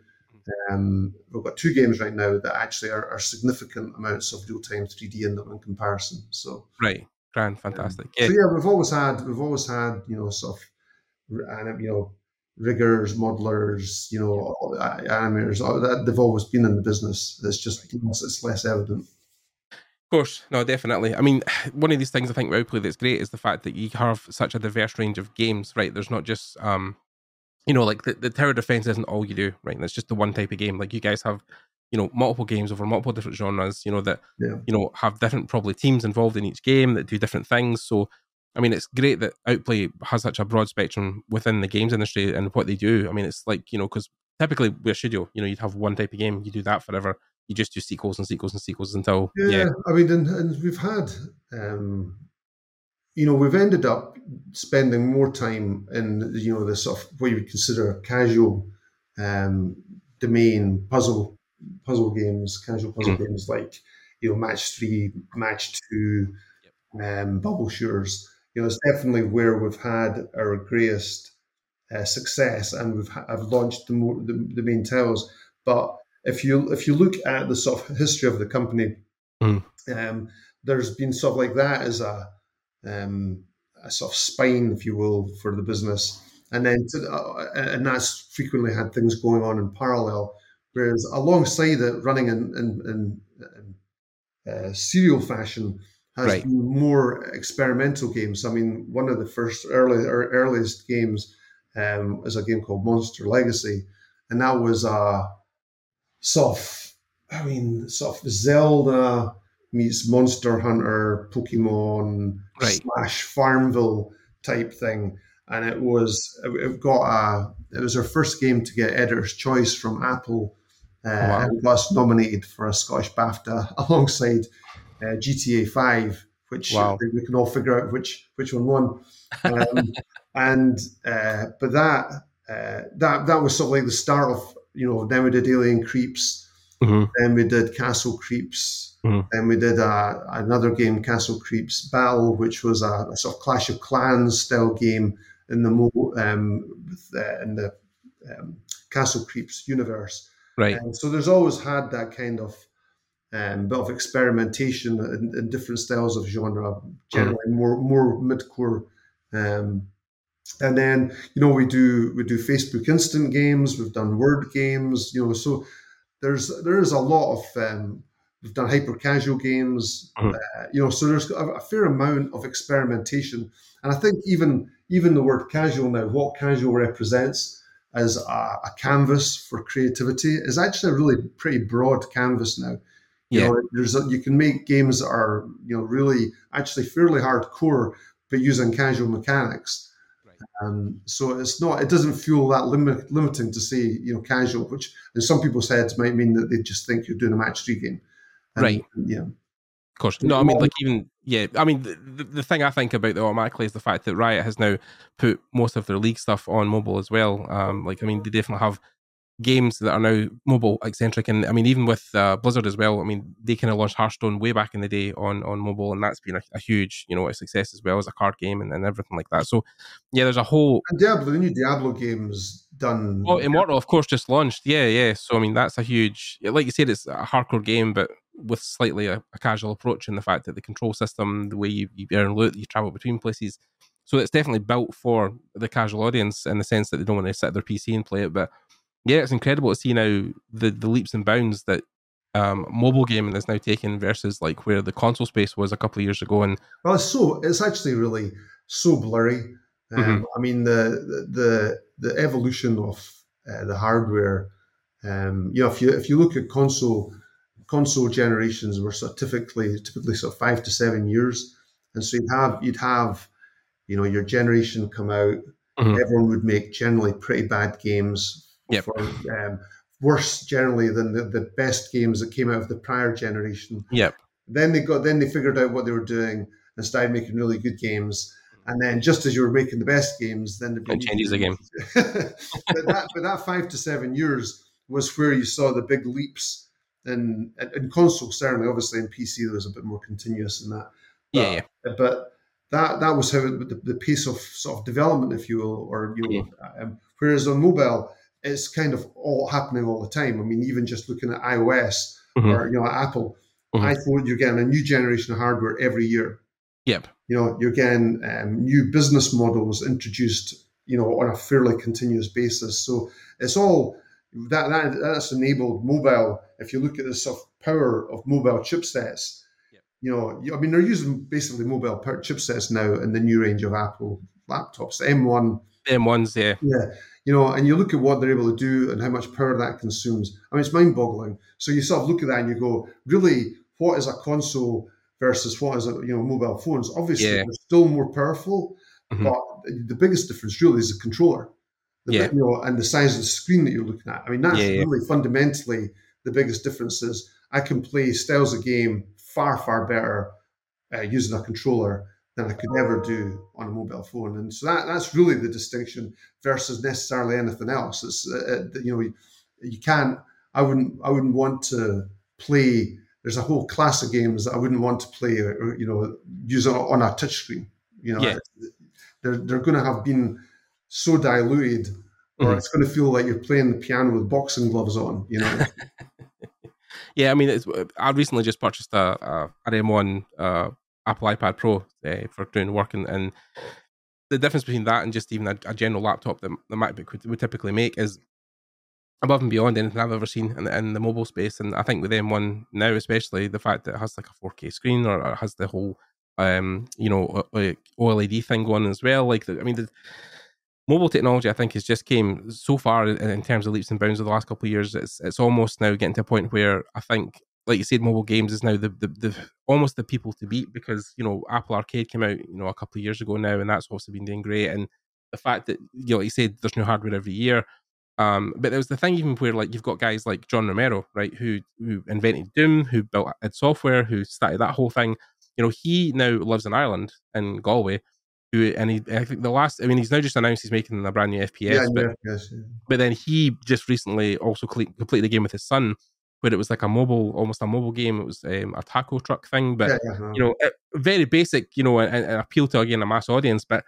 um, we've got two games right now that actually are, are significant amounts of real time 3D in them in comparison. So right, grand, fantastic. Um, yeah. So yeah, we've always had we've always had you know sort of you know riggers, modelers, you know animators. That they've always been in the business. It's just it's less evident. Of course, no, definitely. I mean, (sighs) one of these things I think about Outplay that's great is the fact that you have such a diverse range of games. Right, there's not just um, you know, like the, the tower defense isn't all you do, right? That's just the one type of game. Like you guys have, you know, multiple games over multiple different genres, you know, that, yeah. you know, have different probably teams involved in each game that do different things. So, I mean, it's great that Outplay has such a broad spectrum within the games industry and what they do. I mean, it's like, you know, because typically we're studio, you know, you'd have one type of game, you do that forever. You just do sequels and sequels and sequels until, yeah. yeah. I mean, and, and we've had, um, you know, we've ended up spending more time in, you know, the sort of what you would consider casual um, domain puzzle puzzle games, casual puzzle mm-hmm. games like, you know, Match Three, Match Two, um, Bubble Shooters. You know, it's definitely where we've had our greatest uh, success, and we've ha- have launched the, more, the the main titles. But if you if you look at the sort of history of the company, mm. um, there's been stuff like that as a um, a sort of spine, if you will, for the business. And then, to, uh, and that's frequently had things going on in parallel. Whereas alongside it, running in, in, in, uh, serial fashion has right. been more experimental games. I mean, one of the first early or earliest games um, is a game called Monster Legacy, and that was a sort of, I mean, sort of Zelda meets Monster Hunter, Pokemon right. slash Farmville type thing. And it was it got a it was our first game to get Editor's Choice from Apple, uh, wow. and was nominated for a Scottish BAFTA (laughs) alongside uh, GTA Five, which wow. we can all figure out which which one won. Um, (laughs) and uh, but that uh, that that was sort of like the start of you know then we did Alien Creeps, mm-hmm. then we did Castle Creeps, Mm. And we did a, another game, Castle Creeps Battle, which was a, a, sort of Clash of Clans style game in the um, with, uh, in the um, Castle Creeps universe. Right. And so there's always had that kind of um, bit of experimentation in, in, different styles of genre, generally mm. more more mid-core. Um, and then you know we do we do Facebook instant games, we've done word games, you know. So there's there is a lot of um, We've done hyper casual games, mm-hmm. uh, you know. So there's a, a, fair amount of experimentation, and I think even even the word casual now, what casual represents as a, a canvas for creativity, is actually a really pretty broad canvas now. You yeah. know, there's a, you can make games that are you know really actually fairly hardcore, but using casual mechanics. Um, so it's not, it doesn't feel that limit, limiting to say, you know, casual, which in some people's heads might mean that they just think you're doing a match three game. And, right. Yeah. Of course. No, I mean, like even yeah. I mean, the, the, the thing I think about the automatically is the fact that Riot has now put most of their league stuff on mobile as well. Um, like I mean, they definitely have games that are now mobile eccentric, and I mean, even with uh, Blizzard as well. I mean, they kind of launched Hearthstone way back in the day on on mobile, and that's been a, a huge you know a success as well as a card game and, and everything like that. So yeah, there's a whole and Diablo, the new Diablo games done. Well, Immortal, of course, just launched. Yeah, yeah. So I mean, that's a huge, like you said, it's a hardcore game, but with slightly a, a, casual approach in the fact that the control system, the way you, you earn loot, you travel between places. So it's definitely built for the casual audience in the sense that they don't want to sit their PC and play it. But yeah, it's incredible to see now the, the leaps and bounds that um, mobile gaming is now taken versus like where the console space was a couple of years ago. And well, it's so it's actually really so blurry. Um, Mhm. I mean, the the the evolution of uh, the hardware. Um, you know, if you if you look at console console generations, were sort of typically typically sort of five to seven years, and so you'd have you'd have you know your generation come out. Mhm. Everyone would make generally pretty bad games. Yep. For, um, worse generally than the, the best games that came out of the prior generation yep, then they got then they figured out what they were doing and started making really good games. And then just as you were making the best games, then the It changes again. but that but that five to seven years was where you saw the big leaps in in console certainly. Obviously in PC there was a bit more continuous in that. yeah, yeah, But, but that that was how it, the, the pace of sort of development, if you will, or you know, um, whereas on mobile it's kind of all happening all the time. I mean, even just looking at iOS Mhm. or you know Apple, Mhm. iPhone, you're getting a new generation of hardware every year. yep, You know, you're getting um, new business models introduced, you know, on a fairly continuous basis. So it's all that, that that's enabled mobile. If you look at the sort of power of mobile chipsets, Yep. you know, you- I mean, they're using basically mobile chipsets now in the new range of Apple laptops. The M1 M1s, yeah, yeah, you know, and you look at what they're able to do and how much power that consumes. I mean, it's mind-boggling. So you sort of look at that and you go, really, what is a console versus what is a you know mobile phones? Obviously, Yeah. they're still more powerful, Mhm. but the biggest difference really is the controller. The, Yeah. You know, and the size of the screen that you're looking at. I mean, that's Yeah, yeah. really fundamentally the biggest difference. Is I can play styles of game far far better uh, using a controller than I could ever do on a mobile phone. And so that, that's really the distinction versus necessarily anything else. It's uh, uh, you know you, you can't. I wouldn't. I wouldn't want to play. There's a whole class of games that I wouldn't want to play. Or, or, you know, use on, on a touchscreen. You know, Yeah. they're they're going to have been so diluted, or Mhm. it's going to feel like you're playing the piano with boxing gloves on. You know. (laughs) yeah. I mean, it's, I recently just purchased a, a an M1 uh, Apple iPad Pro uh, for doing work, and, and the difference between that and just even a, a general laptop that the MacBook would, would typically make is above and beyond anything I've ever seen in, in the mobile space. And I think with M1 now, especially the fact that it has like a 4K screen or, has the whole, um, you know, OLED thing going as well. Like, the, I mean, the mobile technology, I think, has just came so far in, in terms of leaps and bounds over the last couple of years. It's it's almost now getting to a point where I think, like you said, mobile games is now the the, the almost the people to beat because you know Apple Arcade came out you know a couple of years ago now, and that's also been doing great. And the fact that you know, like you said, there's new hardware every year. Um, but there was the thing even where like you've got guys like John Romero, right, who who invented Doom, who built id Software, who started that whole thing. You know, he now lives in Ireland in Galway. Who and he, I think the last, I mean, he's now just announced he's making a brand new FPS, but yeah, yes, yeah. but then he just recently also completed the game with his son, where it was like a mobile, almost a mobile game. It was um, a taco truck thing, but yeah, yeah, no. you know, uh, very basic, you know, and, and appeal to again a mass audience. But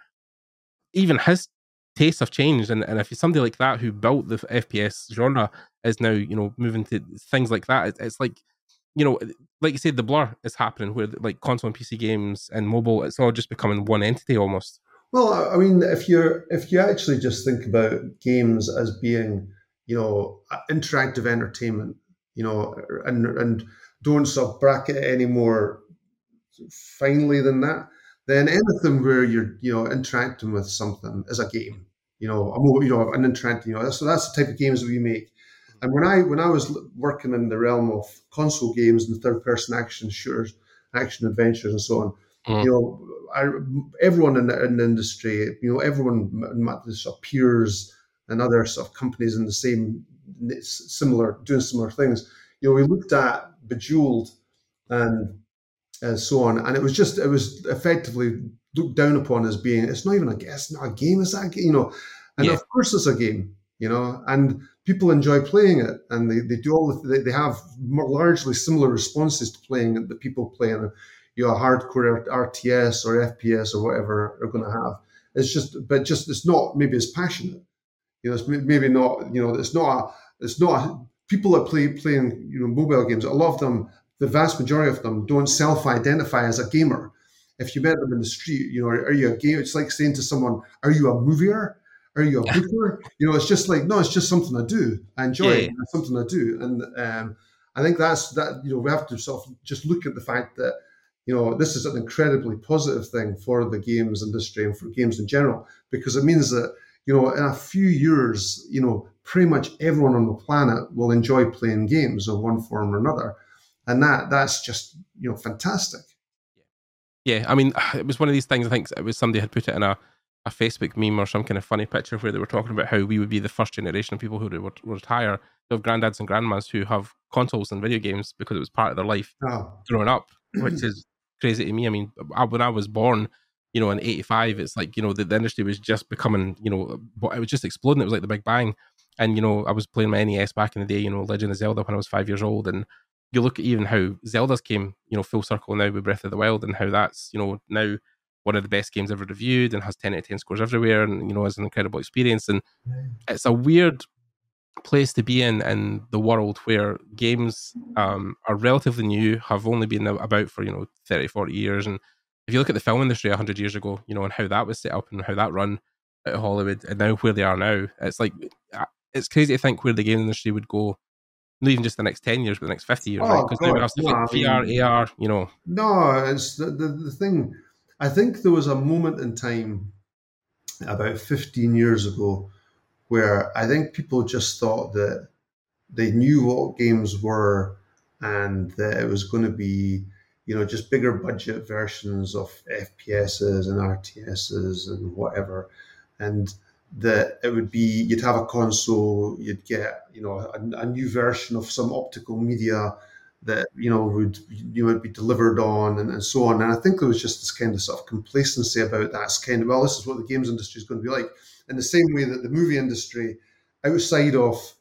even his tastes have changed, and, and if you're somebody like that who built the FPS genre is now, you know, moving to things like that, it's, it's like, you know, like you said, the blur is happening where like console and PC games and mobile, it's all just becoming one entity almost. Well, I- I mean, if you're if you actually just think about games as being, you know, interactive entertainment, you know, and and don't sort of bracket any more finely than that, then anything where you're, you know, interacting with something is a game. You know, I'm, you know, an interacting. You know, so that's the type of games that we make. And when I when I was working in the realm of console games and third person action shooters, action adventures, and so on, Mm. you know, I, everyone in the, in the industry, you know, everyone, m- m- the sort of peers and other sort of companies in the same similar doing similar things. You know, we looked at Bejeweled and uh, so on, and it was just it was effectively looked down upon as being it's not even a guess, not a game, is that you know? And Yeah. of course, it's a game, you know, and people enjoy playing it, and they, they do all the, they, they have more, largely similar responses to playing it that people play in you know a hardcore RTS or FPS or whatever are going to have. It's just, but just it's not maybe as passionate. You know, it's maybe not. You know, it's not. A, it's not. A, people that play playing you know mobile games. A lot of them, the vast majority of them, don't self-identify as a gamer. If you met them in the street, you know, are, are you a game? It's like saying to someone, "Are you a movier? Are you a booker?" you know, it's just like no, it's just something I do. I enjoy Yeah, it. It's something I do, and um, I think that's that. You know, we have to sort of just look at the fact that you know this is an incredibly positive thing for the games industry and for games in general because it means that you know in a few years, you know, pretty much everyone on the planet will enjoy playing games of one form or another, and that that's just you know fantastic. Yeah, I mean, (sighs) it was one of these things. I think it was somebody had put it in a a Facebook meme or some kind of funny picture where they were talking about how we would be the first generation of people who would retire of granddads and grandmas who have consoles and video games because it was part of their life oh. growing up, which (clears throat) is crazy to me. I mean, when I was born, you know, in 85, it's like, you know, the, the industry was just becoming, you know, it was just exploding. It was like the Big Bang. And, you know, I was playing my NES back in the day, you know, Legend of Zelda when I was five years old. And you look at even how Zelda's came, you know, full circle now with Breath of the Wild and how that's, you know, now one of the best games ever reviewed and has 10 out of 10 scores everywhere and you know is an incredible experience and it's a weird place to be in in the world where games um, are relatively new have only been about for you know 30 40 years and if you look at the film industry 100 years ago you know and how that was set up and how that run at hollywood and now where they are now it's like uh, it's crazy to think where the game industry would go not even just the next 10 years but the next 50 years oh, right because now we have stuff like vr mean, ar you know. No it's the, the, the thing I think there was a moment in time about 15 years ago where I think people just thought that they knew what games were and that it was going to be, you know, just bigger budget versions of FPSs and RTSs and whatever. And that it would be, you'd have a console, you'd get, you know, a, a new version of some optical media that you know would you would be delivered on and, and so on. And I think there was just this kind of sort of complacency about that. It's kind of well, this is what the games industry is going to be like. In the same way that the movie industry, outside of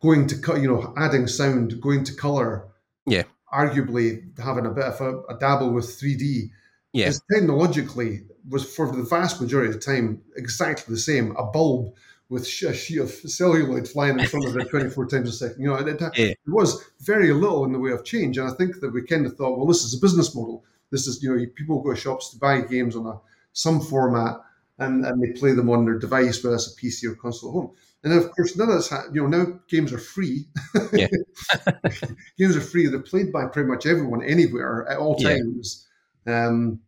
going to cut, you know, adding sound, going to color, arguably having a bit of a, a dabble with 3D, yeah, is technologically was for the vast majority of the time exactly the same. A bulb with a sheet of celluloid flying in front of it 24 times a second. You know, it, (laughs) yeah. it, was very little in the way of change. And I think that we kind of thought, well, this is a business model. This is, you know, people go to shops to buy games on a some format and, and they play them on their device, whether it's a PC or console at home. And of course, none of ha- you know, now games are free. Yeah. (laughs) games are free. They're played by pretty much everyone anywhere at all times. Yeah. Um,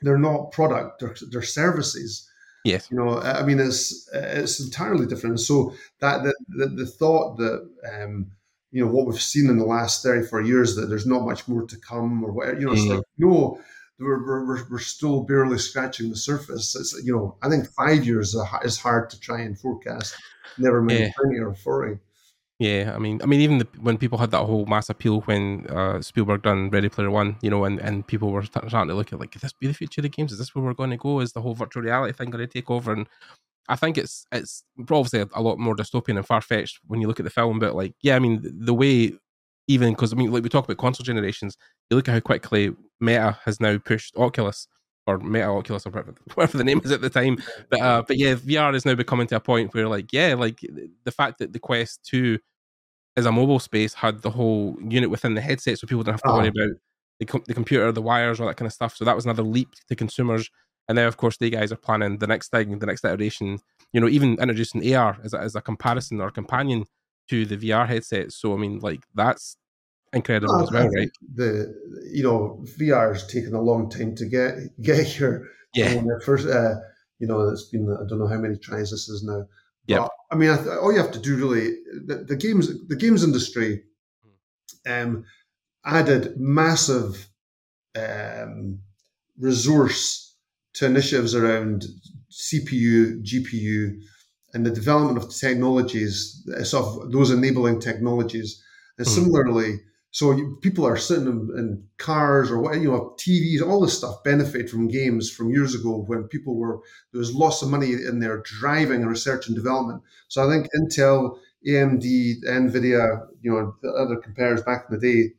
they're not product, they're, they're services. Yes. You know, I mean, it's it's entirely different. So that the, the, the thought that um, you know what we've seen in the last thirty four years that there's not much more to come or whatever. You know, it's mm. like no, we're, we're we're still barely scratching the surface. It's you know, I think five years is hard to try and forecast. Never mind yeah. twenty or forty. Yeah, I mean, I mean, even the, when people had that whole mass appeal when uh, Spielberg done Ready Player One, you know, and, and people were starting to look at like, could this be the future of games? Is this where we're going to go? Is the whole virtual reality thing going to take over? And I think it's it's obviously a lot more dystopian and far fetched when you look at the film. But like, yeah, I mean, the way even because I mean, like we talk about console generations, you look at how quickly Meta has now pushed Oculus or Meta Oculus or whatever, (laughs) whatever the name is at the time. (laughs) But uh, but yeah, VR is now becoming to a point where like yeah, like the fact that the Quest Two as a mobile space had the whole unit within the headset, so people didn't have to uh-huh. worry about the, com- the computer, the wires, all that kind of stuff. So that was another leap to consumers. And now, of course, they guys are planning the next thing, the next iteration. You know, even introducing AR as a, as a comparison or companion to the VR headset. So I mean, like that's incredible as well, right? The you know VR has taken a long time to get (laughs) get here. Yeah. First, uh, you know, it's been I don't know how many tries this is now. Yeah. I mean, I th- all you have to do really the, the games the games industry um, added massive um, resource to initiatives around CPU, GPU, and the development of technologies, sort of those enabling technologies. And mm. similarly, so you, people are sitting in, in, cars or what you know, TVs, all this stuff benefit from games from years ago when people were there was lots of money in there driving research and development. So I think Intel, AMD, Nvidia, you know, the other competitors back in the day,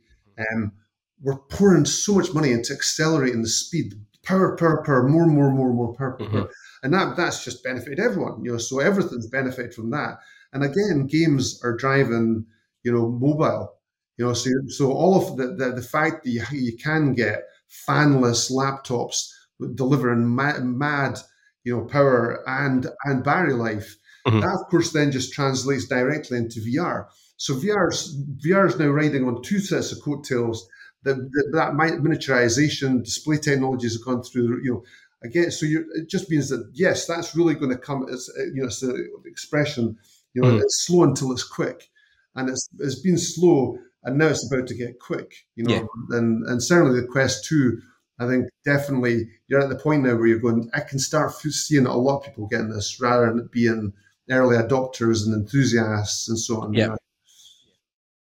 um, were pouring so much money into accelerating the speed, power, power, power, more, more, more, more power, mm-hmm. And that that's just benefited everyone. You know, so everything's benefited from that. And again, games are driving, you know, mobile you know, so, so all of the, the, the fact that you, you can get fanless laptops delivering mad, mad you know, power and and battery life, mm-hmm. that of course then just translates directly into VR. So VR's VR is now riding on two sets of coattails. That that, that miniaturization, display technologies have gone through. You know, again, so it just means that yes, that's really going to come as you know, it's the expression. You know, mm. it's slow until it's quick, and it's it's been slow, and now it's about to get quick. You know, yeah. and and certainly the Quest Two. I think definitely you're at the point now where you're going. I can start seeing a lot of people getting this rather than being early adopters and enthusiasts and so on. Yeah.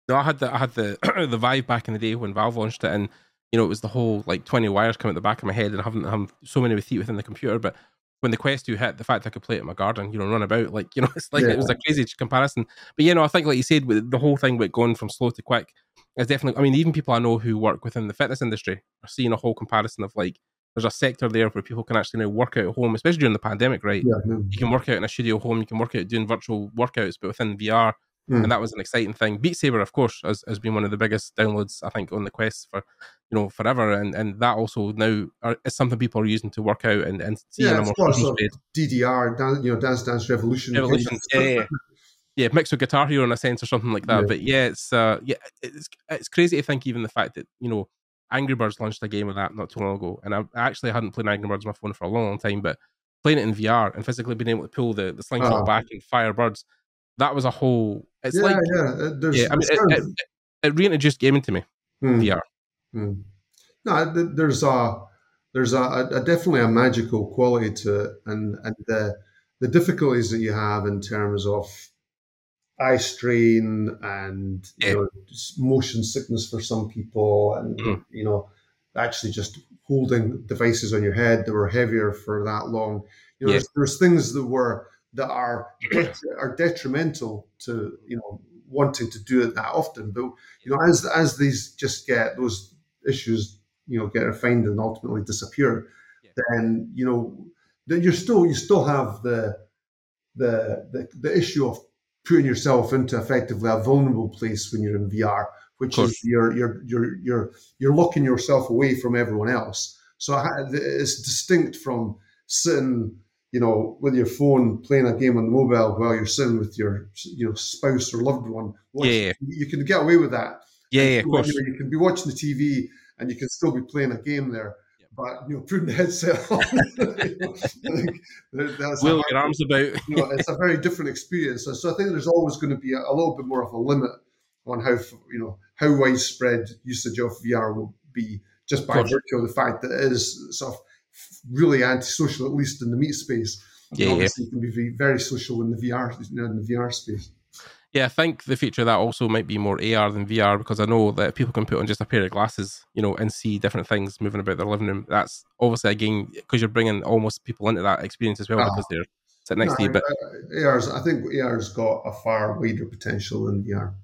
No, I had the I had the (clears throat) the Vive back in the day when Valve launched it, and you know it was the whole like twenty wires coming at the back of my head, and having, haven't so many feet within the computer. But when the Quest 2 hit, the fact I could play it in my garden, you know, run about, like you know, (laughs) it's like yeah. it was a crazy comparison. But you know, I think like you said, with the whole thing with going from slow to quick is definitely. I mean, even people I know who work within the fitness industry are seeing a whole comparison of like there's a sector there where people can actually now work out at home, especially during the pandemic, right? Yeah, You can work out in a studio home, you can work out doing virtual workouts, but within VR. Mm. And that was an exciting thing. Beat Saber, of course, has, has been one of the biggest downloads I think on the Quest for you know forever, and and that also now are, is something people are using to work out and and see yeah, in a more so DDR, dance, you know, Dance Dance Revolution, Revolution, yeah, yeah, yeah, mixed with Guitar Hero in a sense or something like that. Yeah. But yeah, it's uh, yeah, it's it's crazy to think even the fact that you know Angry Birds launched a game of that not too long ago, and I actually hadn't played Angry Birds on my phone for a long, long time, but playing it in VR and physically being able to pull the, the slingshot uh-huh. back and fire birds, that was a whole. It's yeah, like yeah, There's, yeah. I mean, it, it, it, reintroduced gaming to me. Hmm. VR. Hmm. No, there's a there's a, a, definitely a magical quality to it, and and the the difficulties that you have in terms of eye strain and you know, motion sickness for some people, and mm. you know, actually just holding devices on your head that were heavier for that long. You know, yeah. there's, there's, things that were that are (clears throat) are detrimental to you know wanting to do it that often. But you know, as as these just get those issues, you know, get refined and ultimately disappear, yeah. then you know, then you're still you still have the the the, the issue of putting yourself into effectively a vulnerable place when you're in VR, which is you're you're you're you're you're locking yourself away from everyone else. So it's distinct from sitting, you know, with your phone playing a game on the mobile while you're sitting with your you know spouse or loved one. yeah, you can get away with that. Yeah, yeah, of course. You can be watching the TV and you can still be playing a game there but you know, putting the headset on, (laughs) Will your arms about. you know, it's a very different experience. So I think there's always going to be a, a, little bit more of a limit on how you know how widespread usage of VR will be, just by virtue of the fact that it is sort of really antisocial, at least in the meat space. Yeah, obviously, yeah. it can be very social in the VR in the VR space. Yeah, I think the future of that also might be more AR than VR because I know that people can put on just a pair of glasses, you know, and see different things moving about their living room. That's obviously again because you're bringing almost people into that experience as well uh, because they're sitting next no, to you. But AR's, I think AR's got a far wider potential than VR.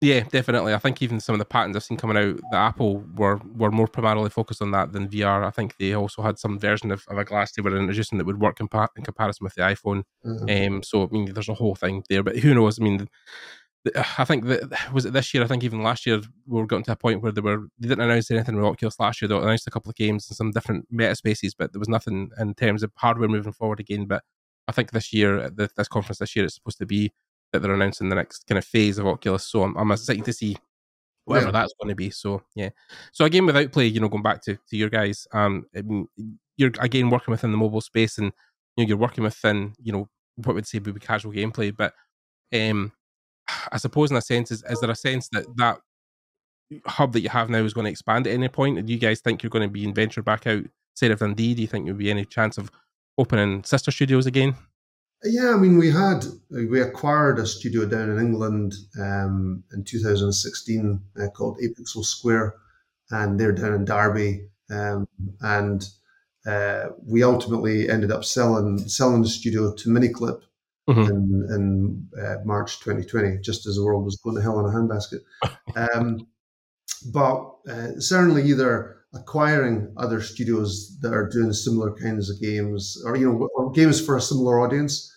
Yeah, definitely. I think even some of the patents I've seen coming out, the Apple were were more primarily focused on that than VR. I think they also had some version of, of a glass they were introducing that would work in, in comparison with the iPhone. Mm-hmm. Um, so I mean, there's a whole thing there, but who knows? I mean, I think that was it this year. I think even last year we were getting to a point where they were they didn't announce anything with Oculus last year. They announced a couple of games and some different meta spaces, but there was nothing in terms of hardware moving forward again. But I think this year, this conference this year, it's supposed to be that they're announcing the next kind of phase of Oculus. So I'm, I'm excited to see whatever yeah. that's going to be. So yeah. So again, with Outplay, you know, going back to, to your guys, um, I mean, you're again working within the mobile space, and you know, you're working within, you know, what would say would be casual gameplay, but um, (sighs) I suppose in a sense, is, is there a sense that that hub that you have now is going to expand at any point? Do you guys think you're going to be in venture back out, say of Dundee? Do you think there'll be any chance of opening sister studios again? Yeah, I mean, we had we acquired a studio down in England um, in 2016 uh, called Eight Pixels Square, and they're down in Derby, um, and uh, we ultimately ended up selling selling the studio to Miniclip mm-hmm. in, in uh, March 2020, just as the world was going to hell in a handbasket. (laughs) Um, but uh, certainly, either acquiring other studios that are doing similar kinds of games, or you know, or games for a similar audience,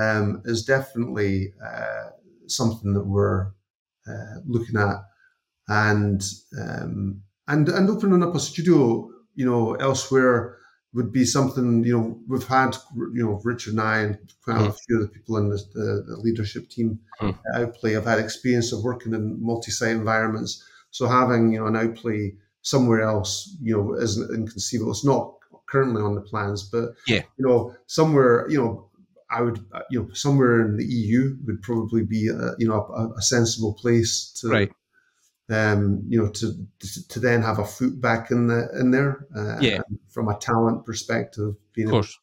um, is definitely uh, something that we're uh, looking at, and um, and and opening up a studio, you know, elsewhere would be something you know we've had you know Richard and I and quite a few of the people in the, the, the leadership team Mm. at Outplay have had experience of working in multi-site environments. So having you know an Outplay somewhere else you know isn't inconceivable. It's not currently on the plans, but Yeah. you know somewhere you know I would uh, you know somewhere in the EU would probably be a, you know a, a sensible place to Right. um, you know, to, to to then have a foot back in the in there, uh, Yeah. from a talent perspective, being Of course.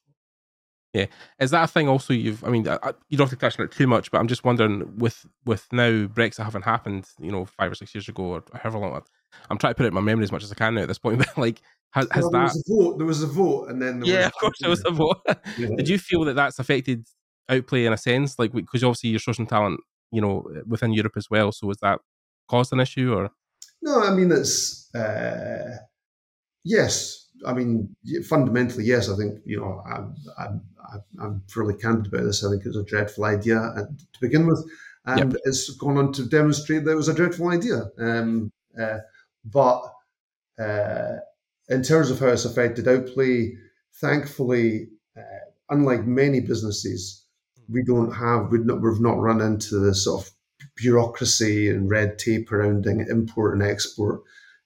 Yeah, is that a thing? Also, you've. I mean, I- you don't have to touch on it too much, but I'm just wondering with with now Brexit having happened, you know, five or six years ago or however long. I'm trying to put it in my memory as much as I can now at this point. (laughs) But like, has, has Well, there that? was a vote. There was a vote, and then Yeah, was, of course, there was a vote. (laughs) Did you feel that that's affected outplay in a sense? Like, because obviously you're sourcing talent, you know, within Europe as well. So has that caused an issue or? No, I mean it's uh, yes. I mean fundamentally, yes. I think you know I'm I'm, I'm- fairly candid about this. I think it's a dreadful idea uh, to begin with, and it's gone on to demonstrate that it was a dreadful idea. Um, uh, but uh, in terms of how it's affected outplay, thankfully, uh, unlike many businesses, we don't have we've not, we've not run into the sort of bureaucracy and red tape around import and export,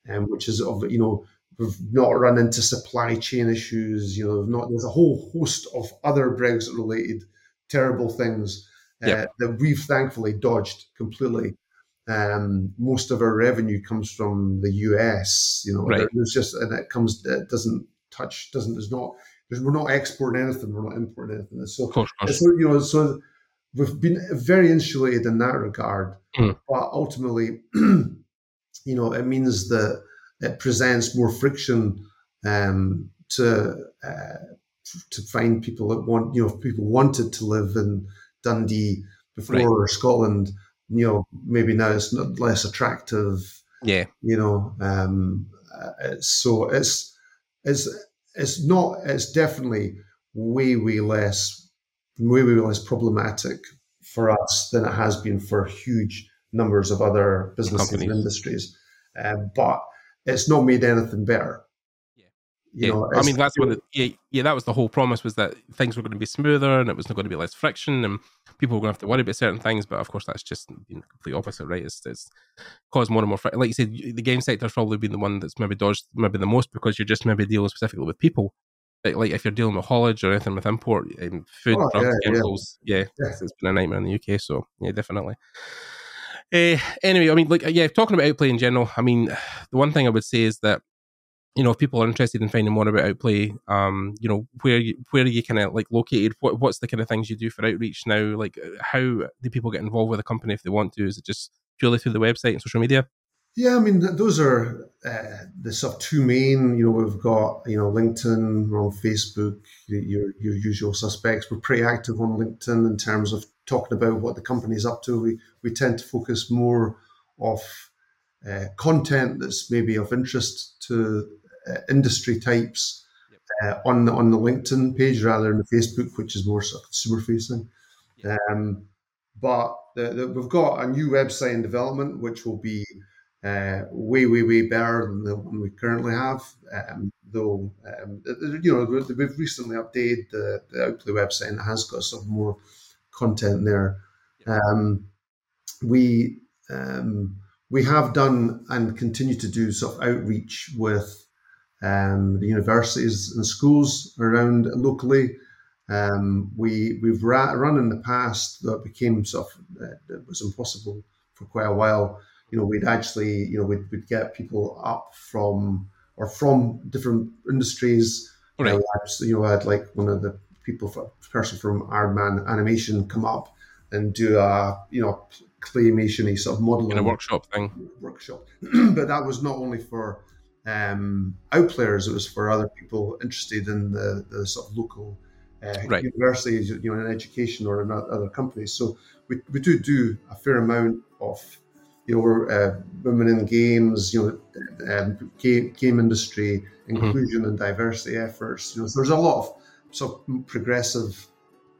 um, which is of you know we've not run into supply chain issues. You know, we've not there's a whole host of other Brexit related terrible things uh, Yeah. that we've thankfully dodged completely. Um, most of our revenue comes from the US. You know, Right. there's just and it comes it doesn't touch doesn't there's not there's, we're not exporting anything. We're not importing anything. So Of course, of course. so you know, so we've been very insulated in that regard. Mm. But ultimately, (clears throat) you know, it means that it presents more friction um, to uh, to find people that want, you know, if people wanted to live in Dundee before Right. or Scotland. You know, maybe now it's not less attractive. Yeah, you know um uh, it's, so it's it's it's not it's definitely way way less way way less problematic for us than it has been for huge numbers of other businesses and industries. Uh, but it's not made anything better. You yeah. know I mean, that's what. Yeah, yeah, that was the whole promise was that things were going to be smoother and it was not going to be less friction and people were going to have to worry about certain things. But of course, that's just been the complete opposite, right? It's, it's caused more and more. Fr- like you said, the game sector's probably been the one that's maybe dodged maybe the most because you're just maybe dealing specifically with people. Like, like if you're dealing with haulage or anything with import, um, food, Oh, drugs, yeah, yeah. chemicals, yeah, Yeah. It's, it's been a nightmare in the UK. So yeah, definitely. Uh, anyway, I mean, like, yeah, talking about outplay in general, I mean, (sighs) the one thing I would say is that you know, if people are interested in finding more about outplay, um, you know, where you, where are you kind of like located? What what's the kind of things you do for outreach now? Like, uh, how do people get involved with the company if they want to? Is it just purely through the website and social media? Yeah, I mean those are uh, the sort of two main. You know, we've got you know LinkedIn, we're on Facebook, your your usual suspects. We're pretty active on LinkedIn in terms of talking about what the company's up to. We we tend to focus more off uh, content that's maybe of interest to industry types uh, on the, on the LinkedIn page rather than the Facebook, which is more sort of consumer facing. Um, but the, the, we've got a new website in development, which will be uh, way, way, way better than the one we currently have. Um, though, um, you know, we- we've recently updated the, the Outplay website and it has got some more content there. Um, we um, we have done and continue to do sort of outreach with um, the universities and schools around locally. Um, we we've ra- run in the past that became sort of uh, it was impossible for quite a while. You know, we'd actually you know we'd, we'd get people up from or from different industries. Right. Uh, you know, I had like one of the people, person from Aardman Animation, come up and do a you know claymation sort of modeling In a workshop thing. workshop. (clears throat) but that was not only for um, outplayers; it was for other people interested in the, the sort of local uh, Right. universities, you know, in education or in other companies. So we, we do do a fair amount of, you know, uh, women in games, you know, um, game, game industry inclusion and diversity efforts. You know, so there's a lot of sort of progressive.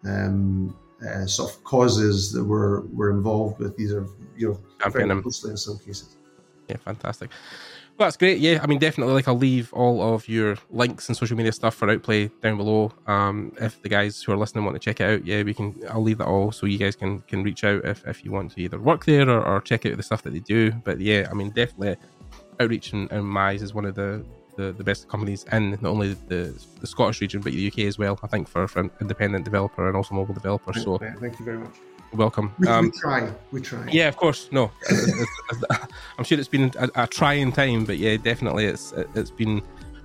Um, uh, sort of causes that we're we're involved with. These are you know very closely in some cases. Yeah, fantastic. That's great. Yeah, I mean, definitely. Like, I'll leave all of your links and social media stuff for Outplay down below. Um, if the guys who are listening want to check it out, yeah, we can. I'll leave that all so you guys can can reach out if, if you want to either work there or, or check out the stuff that they do. But yeah, I mean, definitely, Outreach and, and Mize is one of the, the, the best companies in not only the the Scottish region but the UK as well. I think for, for an independent developer and also mobile developer. So thank you very much. Welcome. We, Um, we try. We try. yeah, of course. No, (laughs) I'm sure it's been a, a trying time, but yeah, definitely it's it's been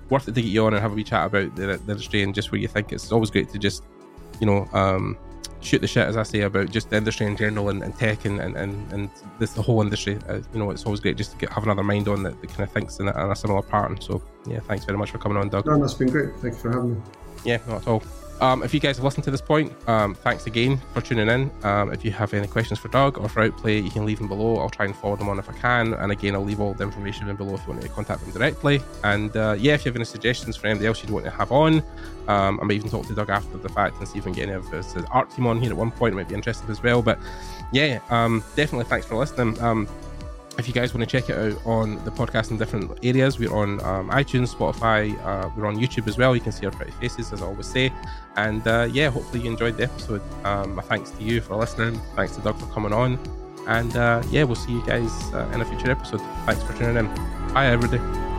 worth it to get you on and have a wee chat about the, the industry and just where you think it's always great to just you know um, shoot the shit as I say about just the industry in general and, and tech and and, and, and this the whole industry. Uh, you know, it's always great just to get, have another mind on that, that kind of thinks in a, in a similar pattern. So yeah, thanks very much for coming on, Doug. No, that's been great. Thank you for having me. Yeah, not at all. Um, if you guys have listened to this point, um, thanks again for tuning in. Um, if you have any questions for Doug or for Outplay, you can leave them below. I'll try and forward them on if I can. And again, I'll leave all the information in below if you want to contact them directly. And uh, yeah, if you have any suggestions for anybody else you'd want to have on, um, I might even talk to Doug after the fact and see if we can get any of his, art team on here at one point. It might be interesting as well. But yeah, um, definitely thanks for listening. If you guys want to check it out on the podcast in different areas, we're on um, iTunes, Spotify, uh, we're on YouTube as well. You can see our pretty faces, as I always say. And uh, yeah, hopefully you enjoyed the episode. Um, my thanks to you for listening. Thanks to Doug for coming on. And uh, yeah, we'll see you guys uh, in a future episode. Thanks for tuning in. Bye, everybody.